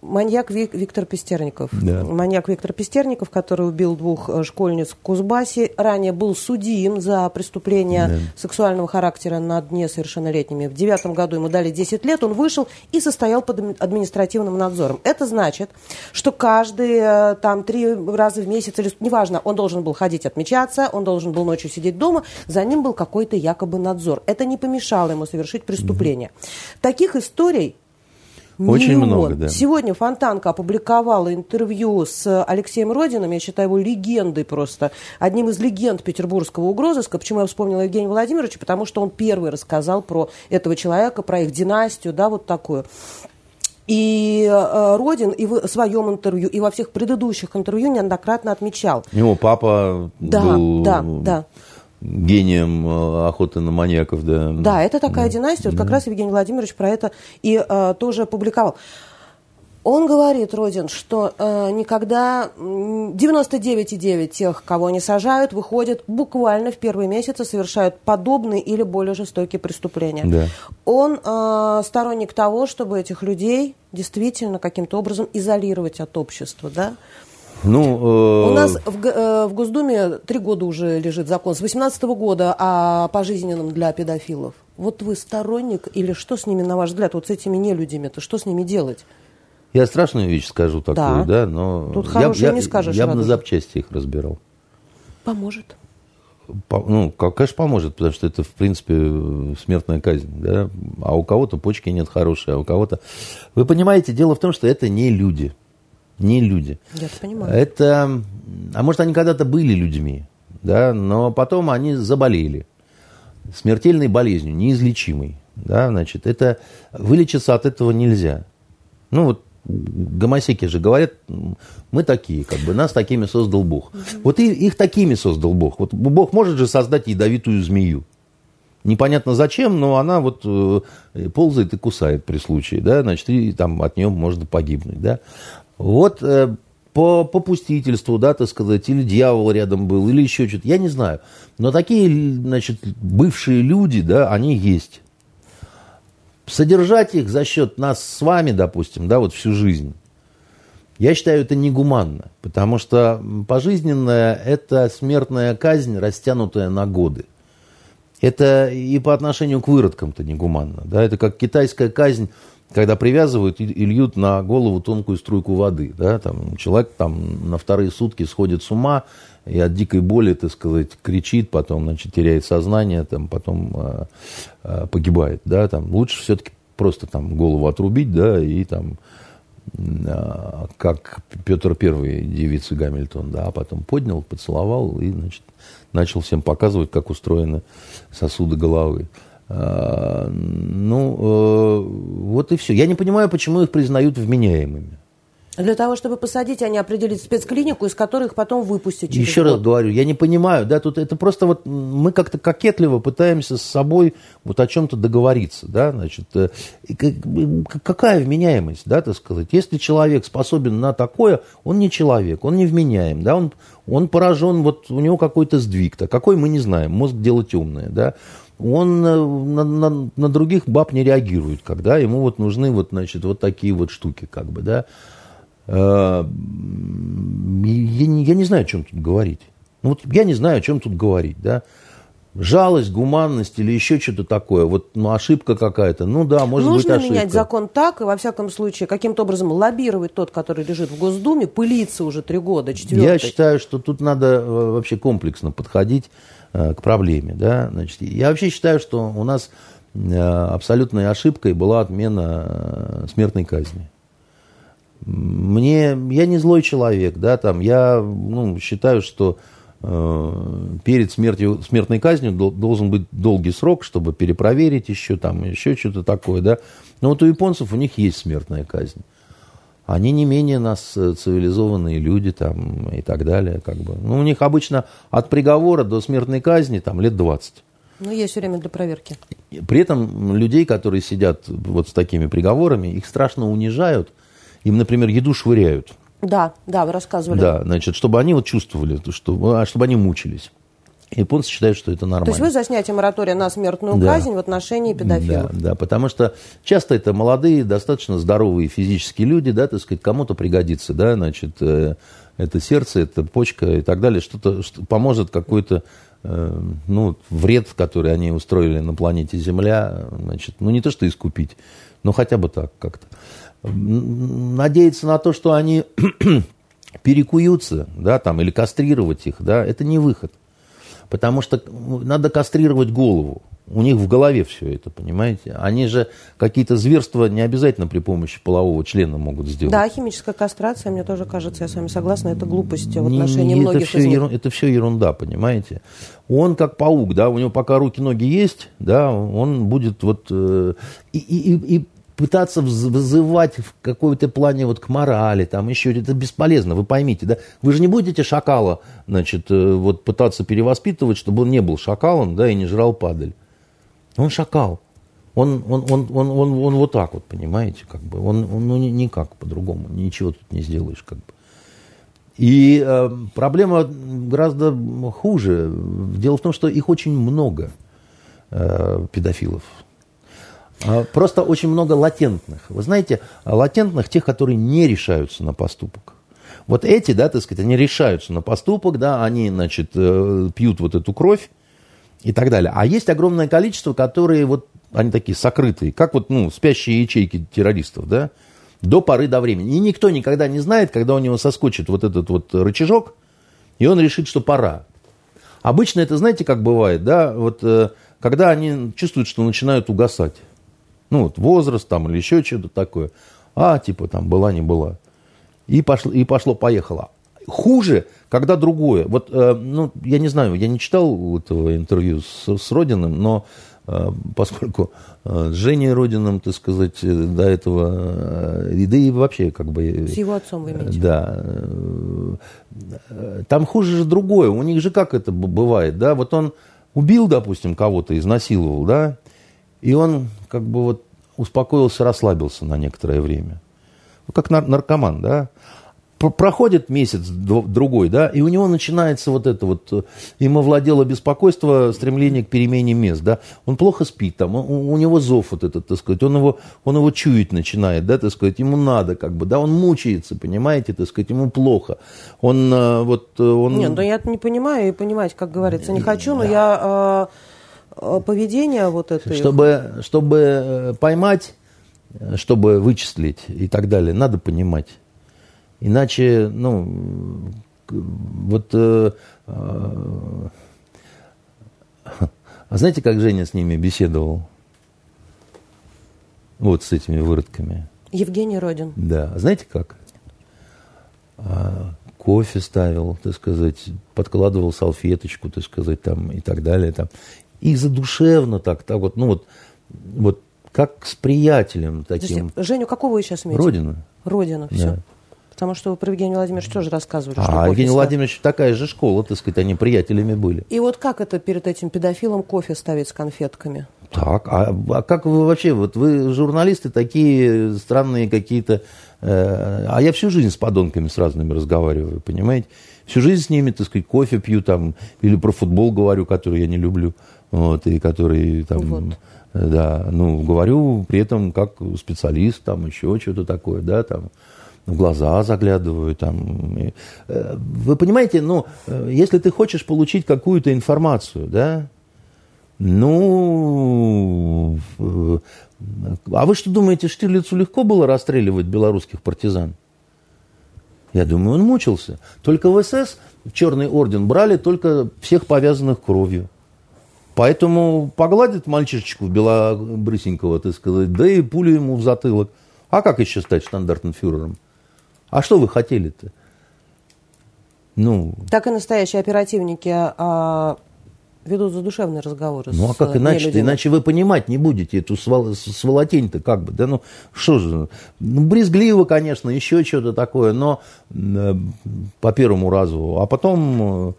Маньяк Вик, Виктор Пестерников. Да. Маньяк Виктор Пестерников, который убил двух э, школьниц в Кузбассе, ранее был судим за преступления да. сексуального характера над несовершеннолетними. В девятом году ему дали 10 лет, он вышел и состоял под административным надзором. Это значит, что каждый э, там три раза в месяц, или неважно, он должен был ходить отмечаться, он должен был ночью сидеть дома, за ним был какой-то якобы надзор. Это не помешало ему совершить преступление. Таких историй очень миллион. много, да. Сегодня Фонтанка опубликовала интервью с Алексеем Родиным, я считаю его легендой просто, одним из легенд петербургского угрозыска. Почему я вспомнила Евгения Владимировича? Потому что он первый рассказал про этого человека, про их династию, да, вот такую. И э, Родин и в своем интервью, и во всех предыдущих интервью неоднократно отмечал. Его папа да, был... Да, да гением э, охоты на маньяков, да. Да, это такая да. династия. Вот да. как раз Евгений Владимирович про это и э, тоже опубликовал. Он говорит, Родин, что э, никогда 99,9 тех, кого они сажают, выходят буквально в первые месяцы, совершают подобные или более жестокие преступления. Да. Он э, сторонник того, чтобы этих людей действительно каким-то образом изолировать от общества, да? Ну, э... У нас в, э, в Госдуме три года уже лежит закон, с 18 года о пожизненном для педофилов. Вот вы сторонник или что с ними, на ваш взгляд, вот с этими нелюдями-то, что с ними делать? Я страшную вещь скажу такую, да, да но Тут я, не скажешь. Я бы на запчасти их разбирал. Поможет. По, ну, конечно, поможет, потому что это, в принципе, смертная казнь, да. А у кого-то почки нет хорошие, а у кого-то... Вы понимаете, дело в том, что это не люди не люди. Я понимаю. Это, а может, они когда-то были людьми, да, но потом они заболели смертельной болезнью, неизлечимой. Да, значит, это вылечиться от этого нельзя. Ну вот гомосеки же говорят, мы такие, как бы нас такими создал Бог. Угу. Вот и, их такими создал Бог. Вот Бог может же создать ядовитую змею. Непонятно зачем, но она вот э, ползает и кусает при случае, да, значит, и там от нее можно погибнуть, да. Вот э, по попустительству, да, так сказать, или дьявол рядом был, или еще что-то, я не знаю. Но такие, значит, бывшие люди, да, они есть. Содержать их за счет нас с вами, допустим, да, вот всю жизнь, я считаю, это негуманно, потому что пожизненная – это смертная казнь, растянутая на годы. Это и по отношению к выродкам-то негуманно. Да? Это как китайская казнь, когда привязывают и, льют на голову тонкую струйку воды. Да? Там, человек там, на вторые сутки сходит с ума и от дикой боли, так сказать, кричит, потом значит, теряет сознание, там, потом э, э, погибает. Да? Там, лучше все-таки просто там, голову отрубить да, и там, э, как Петр Первый девицы Гамильтон, да, а потом поднял, поцеловал и значит, начал всем показывать, как устроены сосуды головы. Ну, э, вот и все. Я не понимаю, почему их признают вменяемыми. Для того, чтобы посадить, они определить спецклинику, из которой их потом выпустят. Через Еще год. раз говорю, я не понимаю, да, тут это просто вот мы как-то кокетливо пытаемся с собой вот о чем-то договориться, да, значит, э, какая вменяемость, да, так сказать. Если человек способен на такое, он не человек, он не вменяем, да, он, он поражен, вот у него какой-то сдвиг-то, какой мы не знаем, мозг дело темное, да, он э, на, на, на других баб не реагирует, когда ему вот нужны вот, значит, вот такие вот штуки, как бы, да, Э, я не, я не знаю, о чем тут говорить. Ну, вот я не знаю, о чем тут говорить, да. Жалость, гуманность или еще что-то такое. Вот ну, ошибка какая-то. Ну да, может Нужно быть ошибка. Нужно менять закон так, и во всяком случае, каким-то образом лоббировать тот, который лежит в Госдуме, пылится уже три года, четвертый. Я считаю, что тут надо э, вообще комплексно подходить к проблеме. Да? Значит, я вообще считаю, что у нас абсолютной ошибкой была отмена смертной казни. Мне, я не злой человек, да, там, я ну, считаю, что э, перед смертью, смертной казнью должен быть долгий срок, чтобы перепроверить еще, там, еще что-то такое, да. Но вот у японцев у них есть смертная казнь. Они не менее нас э, цивилизованные люди там и так далее, как бы. Ну, у них обычно от приговора до смертной казни там лет 20. Ну, есть время для проверки. При этом людей, которые сидят вот с такими приговорами, их страшно унижают – им, например, еду швыряют. Да, да, вы рассказывали. Да, значит, чтобы они вот чувствовали, что, а, чтобы они мучились. Японцы считают, что это нормально. То есть вы за снятие моратория на смертную да. казнь в отношении педофилов? Да, да, потому что часто это молодые, достаточно здоровые физические люди, да, так сказать, кому-то пригодится, да, значит, э, это сердце, это почка и так далее, что-то что поможет какой-то э, ну, вред, который они устроили на планете Земля, значит, ну, не то, что искупить, но хотя бы так как-то надеяться на то, что они перекуются, да, там, или кастрировать их, да, это не выход. Потому что надо кастрировать голову. У них в голове все это, понимаете? Они же какие-то зверства не обязательно при помощи полового члена могут сделать. Да, химическая кастрация, мне тоже кажется, я с вами согласна, это глупость в отношении не, многих это все, ерун, это все ерунда, понимаете? Он как паук, да, у него пока руки-ноги есть, да, он будет вот... Э, и, и, и пытаться вызывать в какой-то плане вот к морали, там еще, это бесполезно, вы поймите, да, вы же не будете шакала, значит, э, вот пытаться перевоспитывать, чтобы он не был шакалом, да, и не жрал падаль. Он шакал. Он, он, он, он, он, он вот так вот, понимаете, как бы, он, он ну, никак по-другому, ничего тут не сделаешь, как бы. И э, проблема гораздо хуже. Дело в том, что их очень много, э, педофилов. А, просто очень много латентных. Вы знаете, латентных тех, которые не решаются на поступок. Вот эти, да, так сказать, они решаются на поступок, да, они, значит, э, пьют вот эту кровь и так далее. А есть огромное количество, которые вот, они такие сокрытые, как вот, ну, спящие ячейки террористов, да, до поры до времени. И никто никогда не знает, когда у него соскочит вот этот вот рычажок, и он решит, что пора. Обычно это, знаете, как бывает, да, вот э, когда они чувствуют, что начинают угасать. Ну, вот возраст там или еще что-то такое. А, типа там была, не была. И пошло, и пошло-поехало. Хуже, когда другое. Вот, э, ну, я не знаю, я не читал этого интервью с, с Родиным, но э, поскольку э, с Женей Родиным, так сказать, э, до этого, э, да и вообще как бы... С его отцом вы имеете? Да. Там хуже же другое. У них же как это бывает, да? Вот он убил, допустим, кого-то, изнасиловал, да? И он как бы вот успокоился, расслабился на некоторое время. Ну, как наркоман, да? проходит месяц, другой, да, и у него начинается вот это вот, э, им овладело беспокойство, стремление к перемене мест, да, он плохо спит, там, у, у него зов вот этот, так сказать, он его, он его чуять начинает, да, так сказать, ему надо, как бы, да, он мучается, понимаете, так сказать, ему плохо, он э, вот, э, он... Нет, ну я это не понимаю, и понимать, как говорится, не хочу, но я поведение вот это... Чтобы, чтобы поймать, чтобы вычислить и так далее, надо понимать. Иначе, ну, вот... Э, э, а знаете, как Женя с ними беседовал? Вот с этими выродками. Евгений Родин. Да. А знаете как? А, кофе ставил, так сказать, подкладывал салфеточку, так сказать, там и так далее. Там. И задушевно так, так вот, ну вот, вот как с приятелем таким. Подождите, Женю какого вы сейчас имеете? Родина. Родина, все. Да. Потому что вы про Евгения Владимировича тоже рассказывали. А, что Евгений Владимирович такая же школа, так сказать, они приятелями были. И вот как это перед этим педофилом кофе ставить с конфетками? Так, а, а как вы вообще, вот вы журналисты такие странные какие-то, э, а я всю жизнь с подонками с разными разговариваю, понимаете? Всю жизнь с ними, так сказать, кофе пью там, или про футбол говорю, который я не люблю, вот, и который там... Вот. Да, ну, говорю при этом как специалист, там, еще что-то такое, да, там, в глаза заглядываю. Там. Э, вы понимаете, ну, э, если ты хочешь получить какую-то информацию, да, ну, э, а вы что думаете, Штирлицу легко было расстреливать белорусских партизан? Я думаю, он мучился. Только в СС в Черный орден брали только всех повязанных кровью. Поэтому погладит мальчишечку белобрысенького, так сказать, да и пулю ему в затылок. А как еще стать стандартным фюрером? А что вы хотели-то? Ну... Так и настоящие оперативники а, ведут задушевные разговоры Ну, а как иначе Иначе вы понимать не будете эту свол... сволотень-то как бы. Да ну, что же, ну, брезгливо, конечно, еще что-то такое, но э, по первому разу. А потом э, э,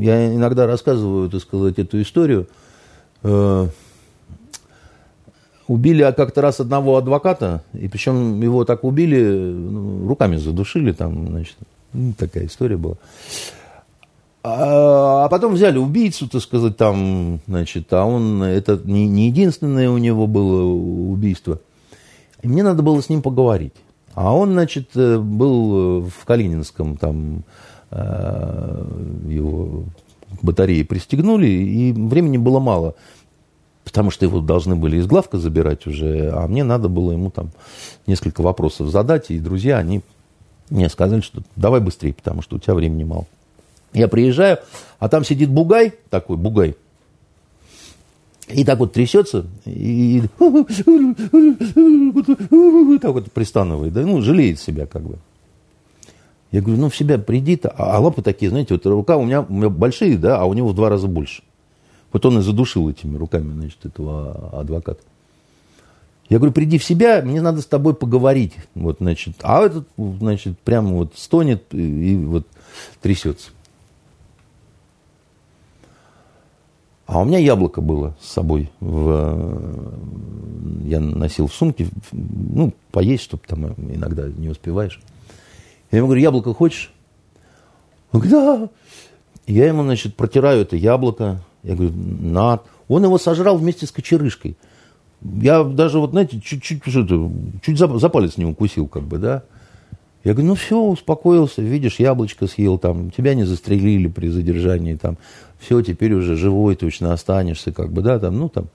я иногда рассказываю, так сказать, эту историю. Э, Убили как-то раз одного адвоката, и причем его так убили, ну, руками задушили там, значит, ну, такая история была. А, а потом взяли убийцу, так сказать, там, значит, а он, это не, не единственное у него было убийство. И мне надо было с ним поговорить. А он, значит, был в Калининском, там, э, его батареи пристегнули, и времени было мало потому что его должны были из главка забирать уже, а мне надо было ему там несколько вопросов задать, и друзья, они мне сказали, что давай быстрее, потому что у тебя времени мало. Я приезжаю, а там сидит бугай, такой бугай, и так вот трясется, и, так вот пристанывает, да, ну, жалеет себя как бы. Я говорю, ну, в себя приди-то, а, а лапы такие, знаете, вот рука у меня, у меня большие, да, а у него в два раза больше. Вот он и задушил этими руками, значит, этого адвоката. Я говорю, приди в себя, мне надо с тобой поговорить. Вот, значит, а этот, значит, прямо вот стонет и вот трясется. А у меня яблоко было с собой. В, я носил в сумке, ну, поесть, чтобы там иногда не успеваешь. Я ему говорю, яблоко хочешь? Он говорит, да. Я ему, значит, протираю это яблоко, я говорю, на. Он его сожрал вместе с кочерышкой. Я даже, вот, знаете, чуть-чуть, чуть за, за палец не укусил, как бы, да. Я говорю, ну все, успокоился, видишь, яблочко съел, там, тебя не застрелили при задержании, там, все, теперь уже живой точно останешься, как бы, да, там, ну, там,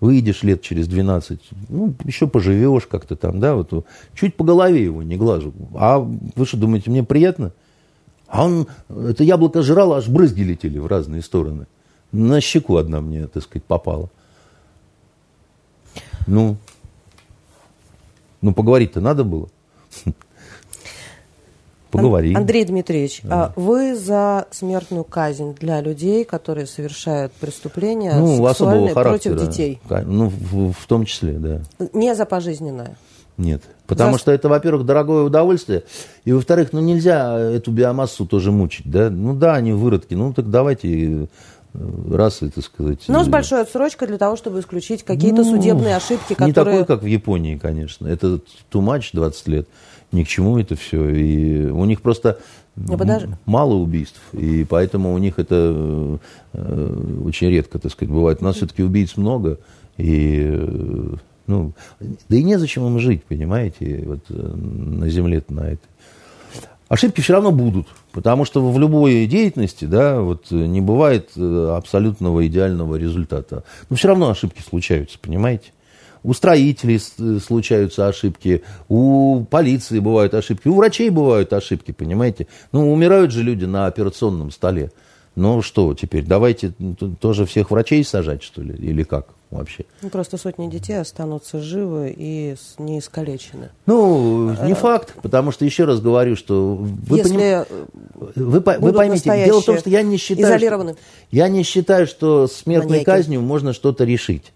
выйдешь лет через 12, ну, еще поживешь как-то там, да, вот, чуть по голове его не глажу. А вы что, думаете, мне приятно? А он, это яблоко жрало, аж брызги летели в разные стороны. На щеку одна мне, так сказать, попала. Ну, ну поговорить-то надо было. поговори. Андрей Дмитриевич, да. А вы за смертную казнь для людей, которые совершают преступления ну, сексуальные против детей? Ну, в, в том числе, да. Не за пожизненное? Нет. Потому за... что это, во-первых, дорогое удовольствие, и, во-вторых, ну, нельзя эту биомассу тоже мучить, да. Ну, да, они выродки, ну, так давайте раз, это сказать... Но с большой отсрочкой для того, чтобы исключить какие-то ну, судебные ошибки, которые... Не такой, как в Японии, конечно. Это too much, 20 лет. Ни к чему это все. И у них просто подож... мало убийств. И поэтому у них это э, очень редко, так сказать, бывает. У нас все-таки убийц много. И э, ну, да и незачем им жить, понимаете, вот э, на земле-то на этой. Ошибки все равно будут, потому что в любой деятельности, да, вот э, не бывает э, абсолютного идеального результата. Но все равно ошибки случаются, понимаете? У строителей э, случаются ошибки, у полиции бывают ошибки, у врачей бывают ошибки, понимаете? Ну, умирают же люди на операционном столе. Ну что теперь, давайте тоже всех врачей сажать, что ли, или как? вообще. Ну, просто сотни детей останутся живы и не искалечены. Ну, не факт, потому что, еще раз говорю, что вы, Если поним... вы, вы поймите, дело в том, что я не считаю, что, я не считаю, что смертной Маньяки. казнью можно что-то решить.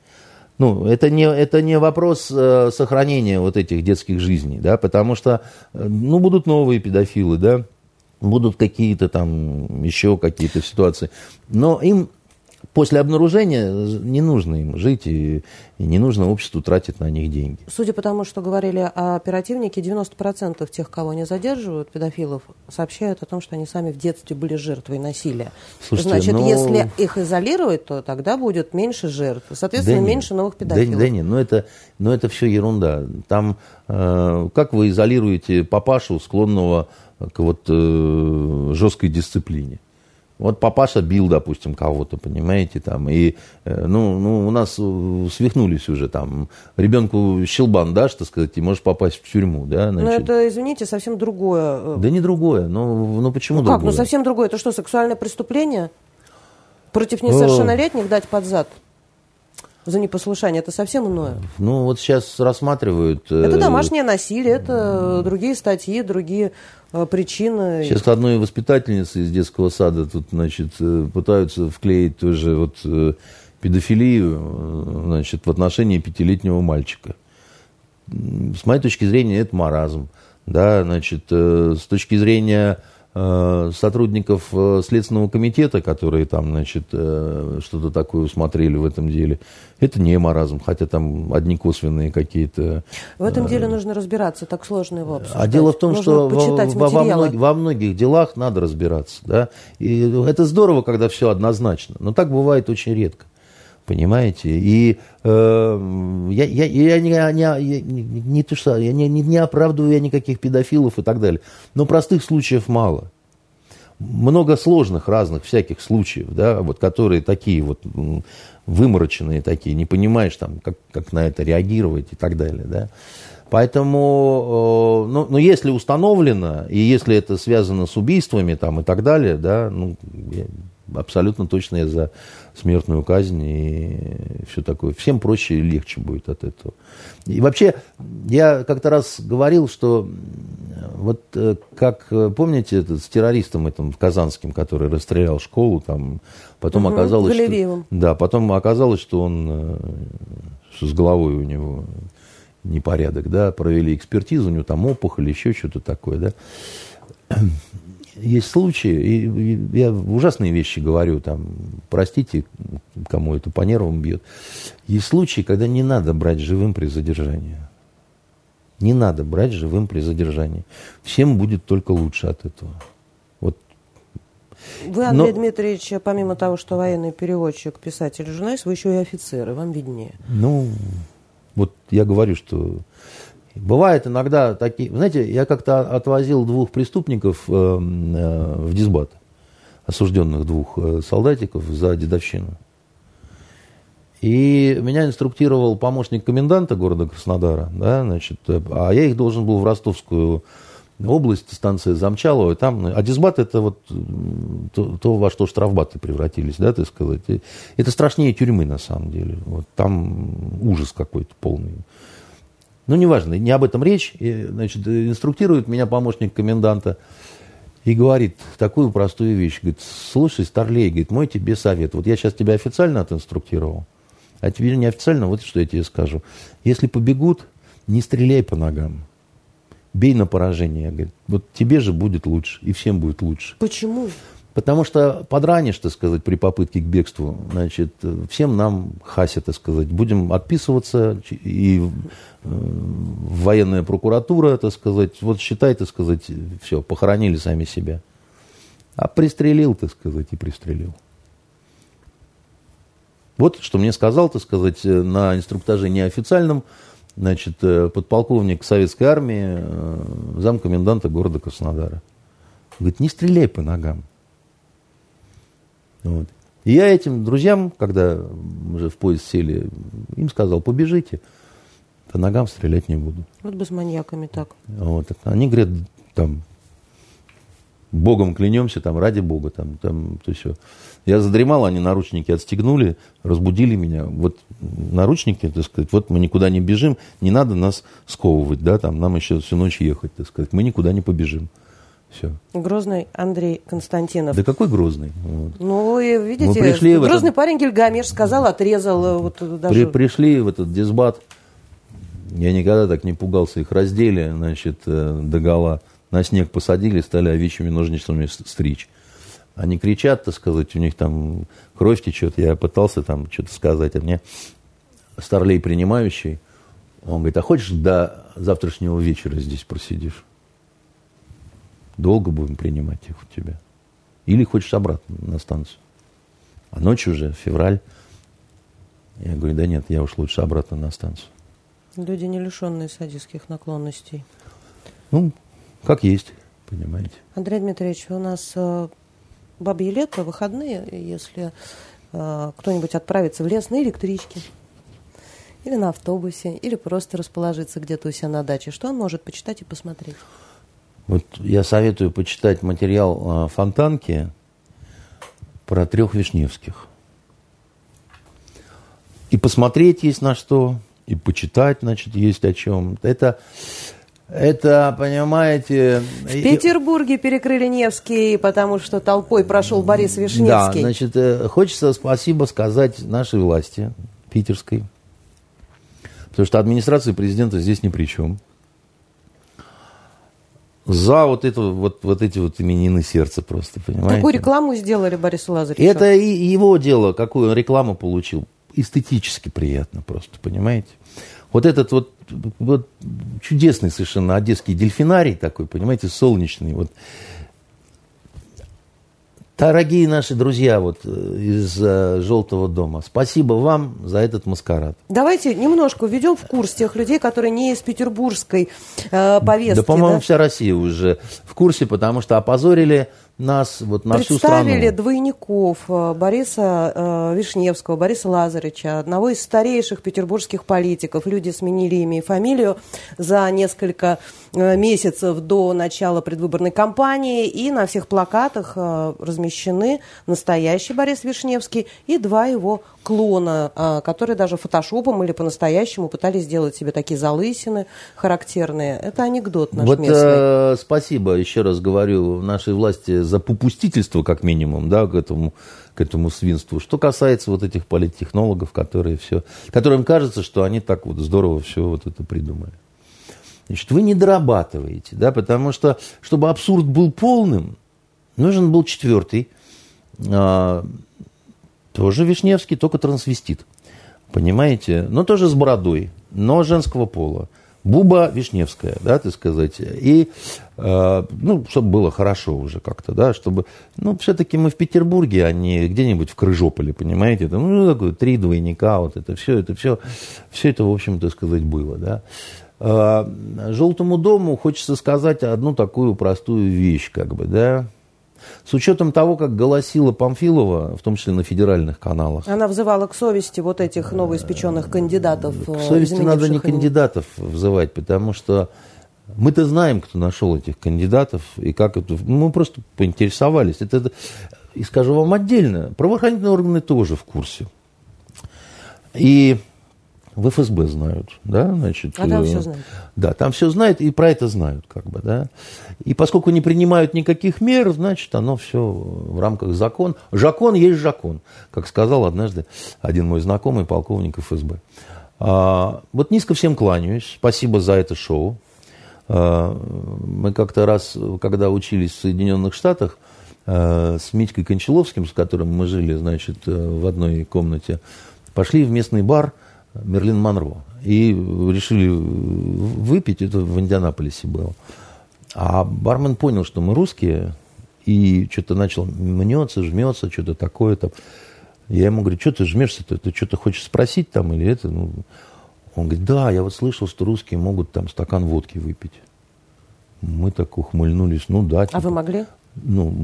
Ну, это не, это не вопрос э, сохранения вот этих детских жизней, да, потому что, э, ну, будут новые педофилы, да, будут какие-то там еще какие-то ситуации, но им после обнаружения не нужно им жить, и, и не нужно обществу тратить на них деньги. Судя по тому, что говорили оперативники, 90% тех, кого они задерживают, педофилов, сообщают о том, что они сами в детстве были жертвой насилия. Слушайте, Значит, но... если их изолировать, то тогда будет меньше жертв, соответственно, да меньше новых педофилов. Да, нет, но это, но это все ерунда. Там, э, как вы изолируете папашу, склонного к вот, э, жесткой дисциплине? Вот папаша бил, допустим, кого-то, понимаете, там, и, э, ну, ну, у нас э, свихнулись уже, там, ребенку щелбан дашь, так сказать, и можешь попасть в тюрьму, да, значит. Но это, извините, совсем другое. Э. Да не другое, но, ну почему ну, другое? как, ну совсем другое, это что, сексуальное преступление? Против несовершеннолетних дать под зад? За непослушание, это совсем иное. Ну, вот сейчас рассматривают... Это домашнее насилие, это другие статьи, другие Э, причины. Сейчас одной воспитательницы из детского сада тут, значит, э, пытаются вклеить тоже вот э, педофилию, значит, в отношении пятилетнего мальчика. С моей точки зрения, это маразм. Да, значит, с точки зрения Э, сотрудников э, Следственного комитета, которые там, значит, э, что-то такое усмотрели в этом деле. Это не маразм, хотя там одни косвенные какие-то... В этом деле нужно разбираться, так сложно его обсуждать. А дело в том, нужно что во, во, во, многих, во многих делах надо разбираться, да. И это здорово, когда все однозначно, но так бывает очень редко. Понимаете? И э, я, я, я, не, не, не, не, то, что, я не, не, не оправдываю я никаких педофилов и так далее. Но простых случаев мало. Много сложных разных всяких случаев, да, вот, которые такие вот вымороченные такие, не понимаешь, там, как, как на это реагировать и так далее. Да. Поэтому, э, ну, ну, если установлено, и если это связано с убийствами там, и так далее, да, ну, я, абсолютно точно я за смертную казнь и все такое. Всем проще и легче будет от этого. И вообще, я как-то раз говорил, что вот э, как, э, помните, этот, с террористом этим казанским, который расстрелял школу, там, потом угу, оказалось, что, да, потом оказалось, что он, э, что с головой у него непорядок, да, провели экспертизу, у него там опухоль, еще что-то такое, да есть случаи, и я ужасные вещи говорю, там, простите, кому это по нервам бьет. Есть случаи, когда не надо брать живым при задержании. Не надо брать живым при задержании. Всем будет только лучше от этого. Вот. Вы, Андрей Но... Дмитриевич, помимо того, что военный переводчик, писатель, журналист, вы еще и офицер, и вам виднее. Ну, вот я говорю, что Бывает иногда такие... Знаете, я как-то отвозил двух преступников э, э, в Дисбат, осужденных двух э, солдатиков за дедовщину. И меня инструктировал помощник коменданта города Краснодара, да, значит, а я их должен был в Ростовскую область, станция Замчалова, там, а Дисбат это вот то, то, во что штрафбаты превратились, да, так сказать. Это страшнее тюрьмы, на самом деле. Вот там ужас какой-то полный. Ну, неважно, не об этом речь. И, значит, инструктирует меня помощник коменданта и говорит такую простую вещь. Говорит, слушай, Старлей, говорит, мой тебе совет. Вот я сейчас тебя официально отинструктировал, а тебе неофициально, вот что я тебе скажу. Если побегут, не стреляй по ногам. Бей на поражение. Говорит, вот тебе же будет лучше, и всем будет лучше. Почему? Потому что подранишь, так сказать, при попытке к бегству, значит, всем нам хаси, так сказать, будем отписываться, и э, военная прокуратура, так сказать, вот считай, так сказать, все, похоронили сами себя. А пристрелил, так сказать, и пристрелил. Вот что мне сказал, так сказать, на инструктаже неофициальном, значит, э, подполковник советской армии, э, замкоменданта города Краснодара. Говорит, не стреляй по ногам. Вот. И я этим друзьям, когда уже в поезд сели, им сказал, побежите, по ногам стрелять не буду. Вот бы с маньяками так. Вот. Они говорят, там, Богом клянемся, там, ради Бога, там, там, то все. Я задремал, они наручники отстегнули, разбудили меня. Вот наручники, так сказать, вот мы никуда не бежим, не надо нас сковывать, да, там, нам еще всю ночь ехать, так сказать, мы никуда не побежим. Все. Грозный Андрей Константинов. Да какой Грозный? Вот. Ну, и видите, Мы пришли Грозный этот... парень Гильгамеш сказал, отрезал. Э, вот, даже... При, пришли в этот дисбат. Я никогда так не пугался. Их раздели, значит, э, до гола. На снег посадили, стали овечьими ножницами стричь. Они кричат, так сказать, у них там кровь течет. Я пытался там что-то сказать, а мне старлей принимающий, он говорит, а хочешь до завтрашнего вечера здесь просидишь? Долго будем принимать их у тебя. Или хочешь обратно на станцию. А ночь уже, февраль. Я говорю, да нет, я уж лучше обратно на станцию. Люди, не лишенные садистских наклонностей. Ну, как есть, понимаете. Андрей Дмитриевич, у нас э, бабье лето, выходные, если э, кто-нибудь отправится в лес на электричке, или на автобусе, или просто расположиться где-то у себя на даче, что он может почитать и посмотреть? Вот я советую почитать материал э, Фонтанки про трех Вишневских. И посмотреть есть на что, и почитать, значит, есть о чем. Это, это, понимаете... В Петербурге перекрыли Невский, потому что толпой прошел Борис Вишневский. Да, значит, э, хочется спасибо сказать нашей власти питерской, потому что администрация президента здесь ни при чем за вот, это, вот, вот эти вот именины сердца просто, понимаете? Какую рекламу сделали Борису Лазаревичу? Это и его дело, какую он рекламу получил. Эстетически приятно просто, понимаете? Вот этот вот, вот чудесный совершенно одесский дельфинарий такой, понимаете, солнечный, вот Дорогие наши друзья вот э, из uh, «Желтого дома», спасибо вам за этот маскарад. Давайте немножко введем в курс тех людей, которые не из петербургской э, повестки. Да, по-моему, да? вся Россия уже в курсе, потому что опозорили нас вот на всю страну. Представили двойников э, Бориса э, Вишневского, Бориса Лазаревича, одного из старейших петербургских политиков. Люди сменили имя и фамилию за несколько э, месяцев до начала предвыборной кампании, и на всех плакатах размещены настоящий Борис Вишневский и два его клона, э, которые даже фотошопом или по-настоящему пытались сделать себе такие залысины характерные. Это анекдот наш вот, местный. Э, спасибо, еще раз говорю, нашей власти за попустительство, как минимум, да, к этому, к этому свинству. Что касается вот этих политтехнологов, которые все, которым кажется, что они так вот здорово все вот это придумали. Значит, вы не дорабатываете, да, потому что, чтобы абсурд был полным, нужен был четвертый, а, тоже Вишневский, только трансвестит. Понимаете? Но тоже с бородой, но женского пола. Буба Вишневская, да, так сказать, и, э, ну, чтобы было хорошо уже как-то, да, чтобы, ну, все-таки мы в Петербурге, а не где-нибудь в Крыжополе, понимаете, там, ну, такое, три двойника, вот это все, это все, все это, в общем, так сказать, было, да. Э, Желтому дому хочется сказать одну такую простую вещь, как бы, да, с учетом того, как голосила Памфилова, в том числе на федеральных каналах. Она взывала к совести вот этих новоиспеченных кандидатов. К совести надо не кандидатов взывать, потому что мы-то знаем, кто нашел этих кандидатов и как это... Мы просто поинтересовались. Это, это, и скажу вам отдельно, правоохранительные органы тоже в курсе. И в ФСБ знают, да, значит. А там э, все знают. Да, там все знают и про это знают, как бы, да. И поскольку не принимают никаких мер, значит, оно все в рамках закона. Закон есть закон, как сказал однажды один мой знакомый, полковник ФСБ. А, вот низко всем кланяюсь, спасибо за это шоу. А, мы как-то раз, когда учились в Соединенных Штатах, а, с Митькой Кончаловским, с которым мы жили, значит, э, в одной комнате, пошли в местный бар – Мерлин Монро. И решили выпить, это в Индианаполисе было. А бармен понял, что мы русские, и что-то начал мнется, жмется, что-то такое-то. Я ему говорю, что ты жмешься-то, ты что-то хочешь спросить там или это? Ну, он говорит, да, я вот слышал, что русские могут там стакан водки выпить. Мы так ухмыльнулись, ну да. Типа. А вы типа. могли? Ну,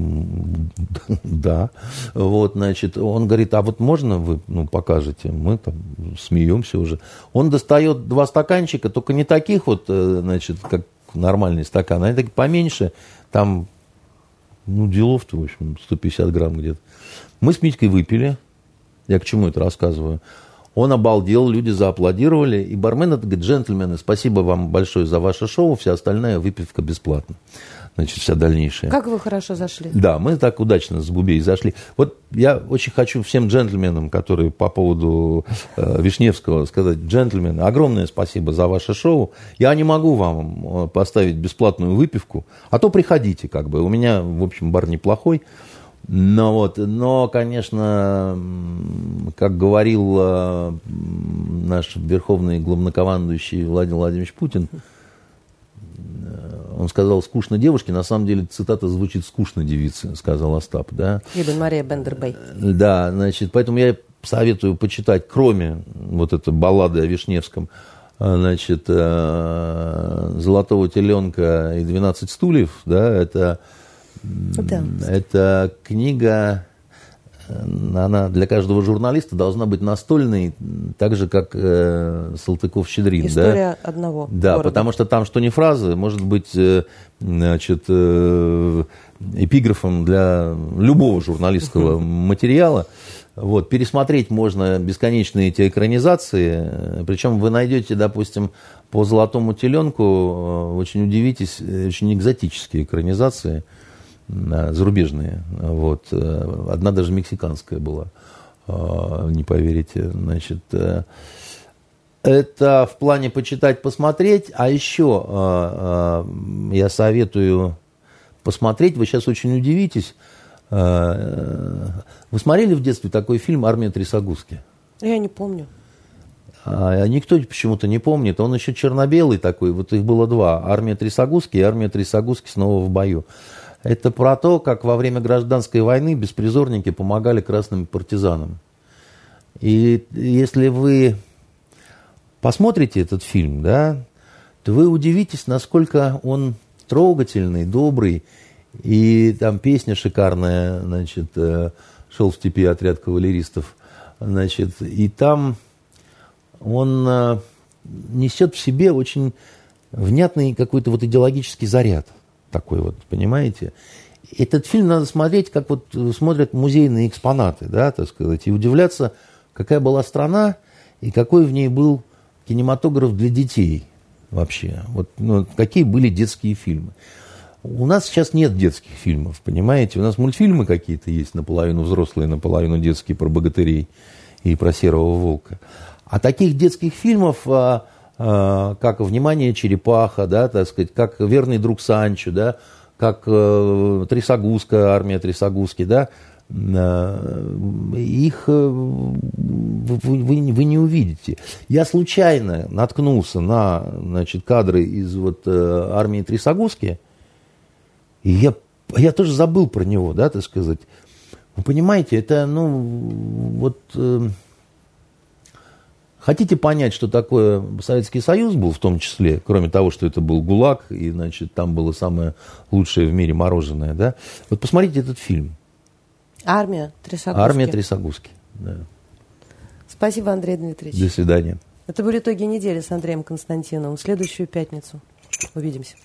да. Вот, значит, он говорит, а вот можно вы ну, покажете? Мы там смеемся уже. Он достает два стаканчика, только не таких вот, э, значит, как нормальный стакан, они такие поменьше. Там, ну, делов-то, в общем, 150 грамм где-то. Мы с Митькой выпили. Я к чему это рассказываю? Он обалдел, люди зааплодировали. И бармен это говорит, джентльмены, спасибо вам большое за ваше шоу, вся остальная выпивка бесплатно значит, вся дальнейшая. Как вы хорошо зашли. Да, мы так удачно с Губей зашли. Вот я очень хочу всем джентльменам, которые по поводу э, Вишневского сказать, джентльмены, огромное спасибо за ваше шоу. Я не могу вам э, поставить бесплатную выпивку, а то приходите, как бы. У меня, в общем, бар неплохой. Но, вот, но, конечно, как говорил э, наш верховный главнокомандующий Владимир Владимирович Путин, он сказал «скучно девушке», на самом деле цитата звучит «скучно девице», сказал Остап, да. Ибн Мария Бендербей. Да, значит, поэтому я советую почитать, кроме вот этой баллады о Вишневском, значит, э, «Золотого теленка» и «12 стульев», да, это, да. это книга она для каждого журналиста должна быть настольной, так же, как э, Салтыков-Щедрин. История да? одного Да, города. потому что там, что не фразы, может быть, э, значит, э, эпиграфом для любого журналистского материала. Вот, пересмотреть можно бесконечные эти экранизации, причем вы найдете, допустим, по «Золотому теленку» э, очень удивитесь, э, очень экзотические экранизации – зарубежные. Вот. Э, одна даже мексиканская была, э, не поверите. Значит, э, это в плане почитать, посмотреть. А еще я советую посмотреть, вы сейчас очень удивитесь. Вы смотрели в детстве такой фильм «Армия Трисогузки»? Я не помню. А никто почему-то не помнит. Он еще черно-белый такой. Вот их было два. «Армия Трисогузки» и «Армия Трисогузки снова в бою». Это про то, как во время гражданской войны беспризорники помогали красным партизанам. И если вы посмотрите этот фильм, да, то вы удивитесь, насколько он трогательный, добрый. И там песня шикарная, значит, э, «Шел в степи отряд кавалеристов». Значит, и там он э, несет в себе очень внятный какой-то вот идеологический заряд такой вот, понимаете? Этот фильм надо смотреть, как вот смотрят музейные экспонаты, да, так сказать, и удивляться, какая была страна и какой в ней был кинематограф для детей вообще. Вот ну, какие были детские фильмы. У нас сейчас нет детских фильмов, понимаете? У нас мультфильмы какие-то есть, наполовину взрослые, наполовину детские, про богатырей и про серого волка. А таких детских фильмов а, как «Внимание, черепаха», да, так сказать, как «Верный друг Санчо», да, как э, Трисогузка, армия Трисогузки, да, э, их вы, вы, вы не увидите. Я случайно наткнулся на значит, кадры из вот, армии Трисогузки, и я, я тоже забыл про него, да, так сказать. Вы понимаете, это, ну, вот... Хотите понять, что такое Советский Союз был в том числе, кроме того, что это был ГУЛАГ, и, значит, там было самое лучшее в мире мороженое, да? Вот посмотрите этот фильм. Армия Трясогузки. Армия Трясогузки, да. Спасибо, Андрей Дмитриевич. До свидания. Это были итоги недели с Андреем Константиновым. В следующую пятницу увидимся.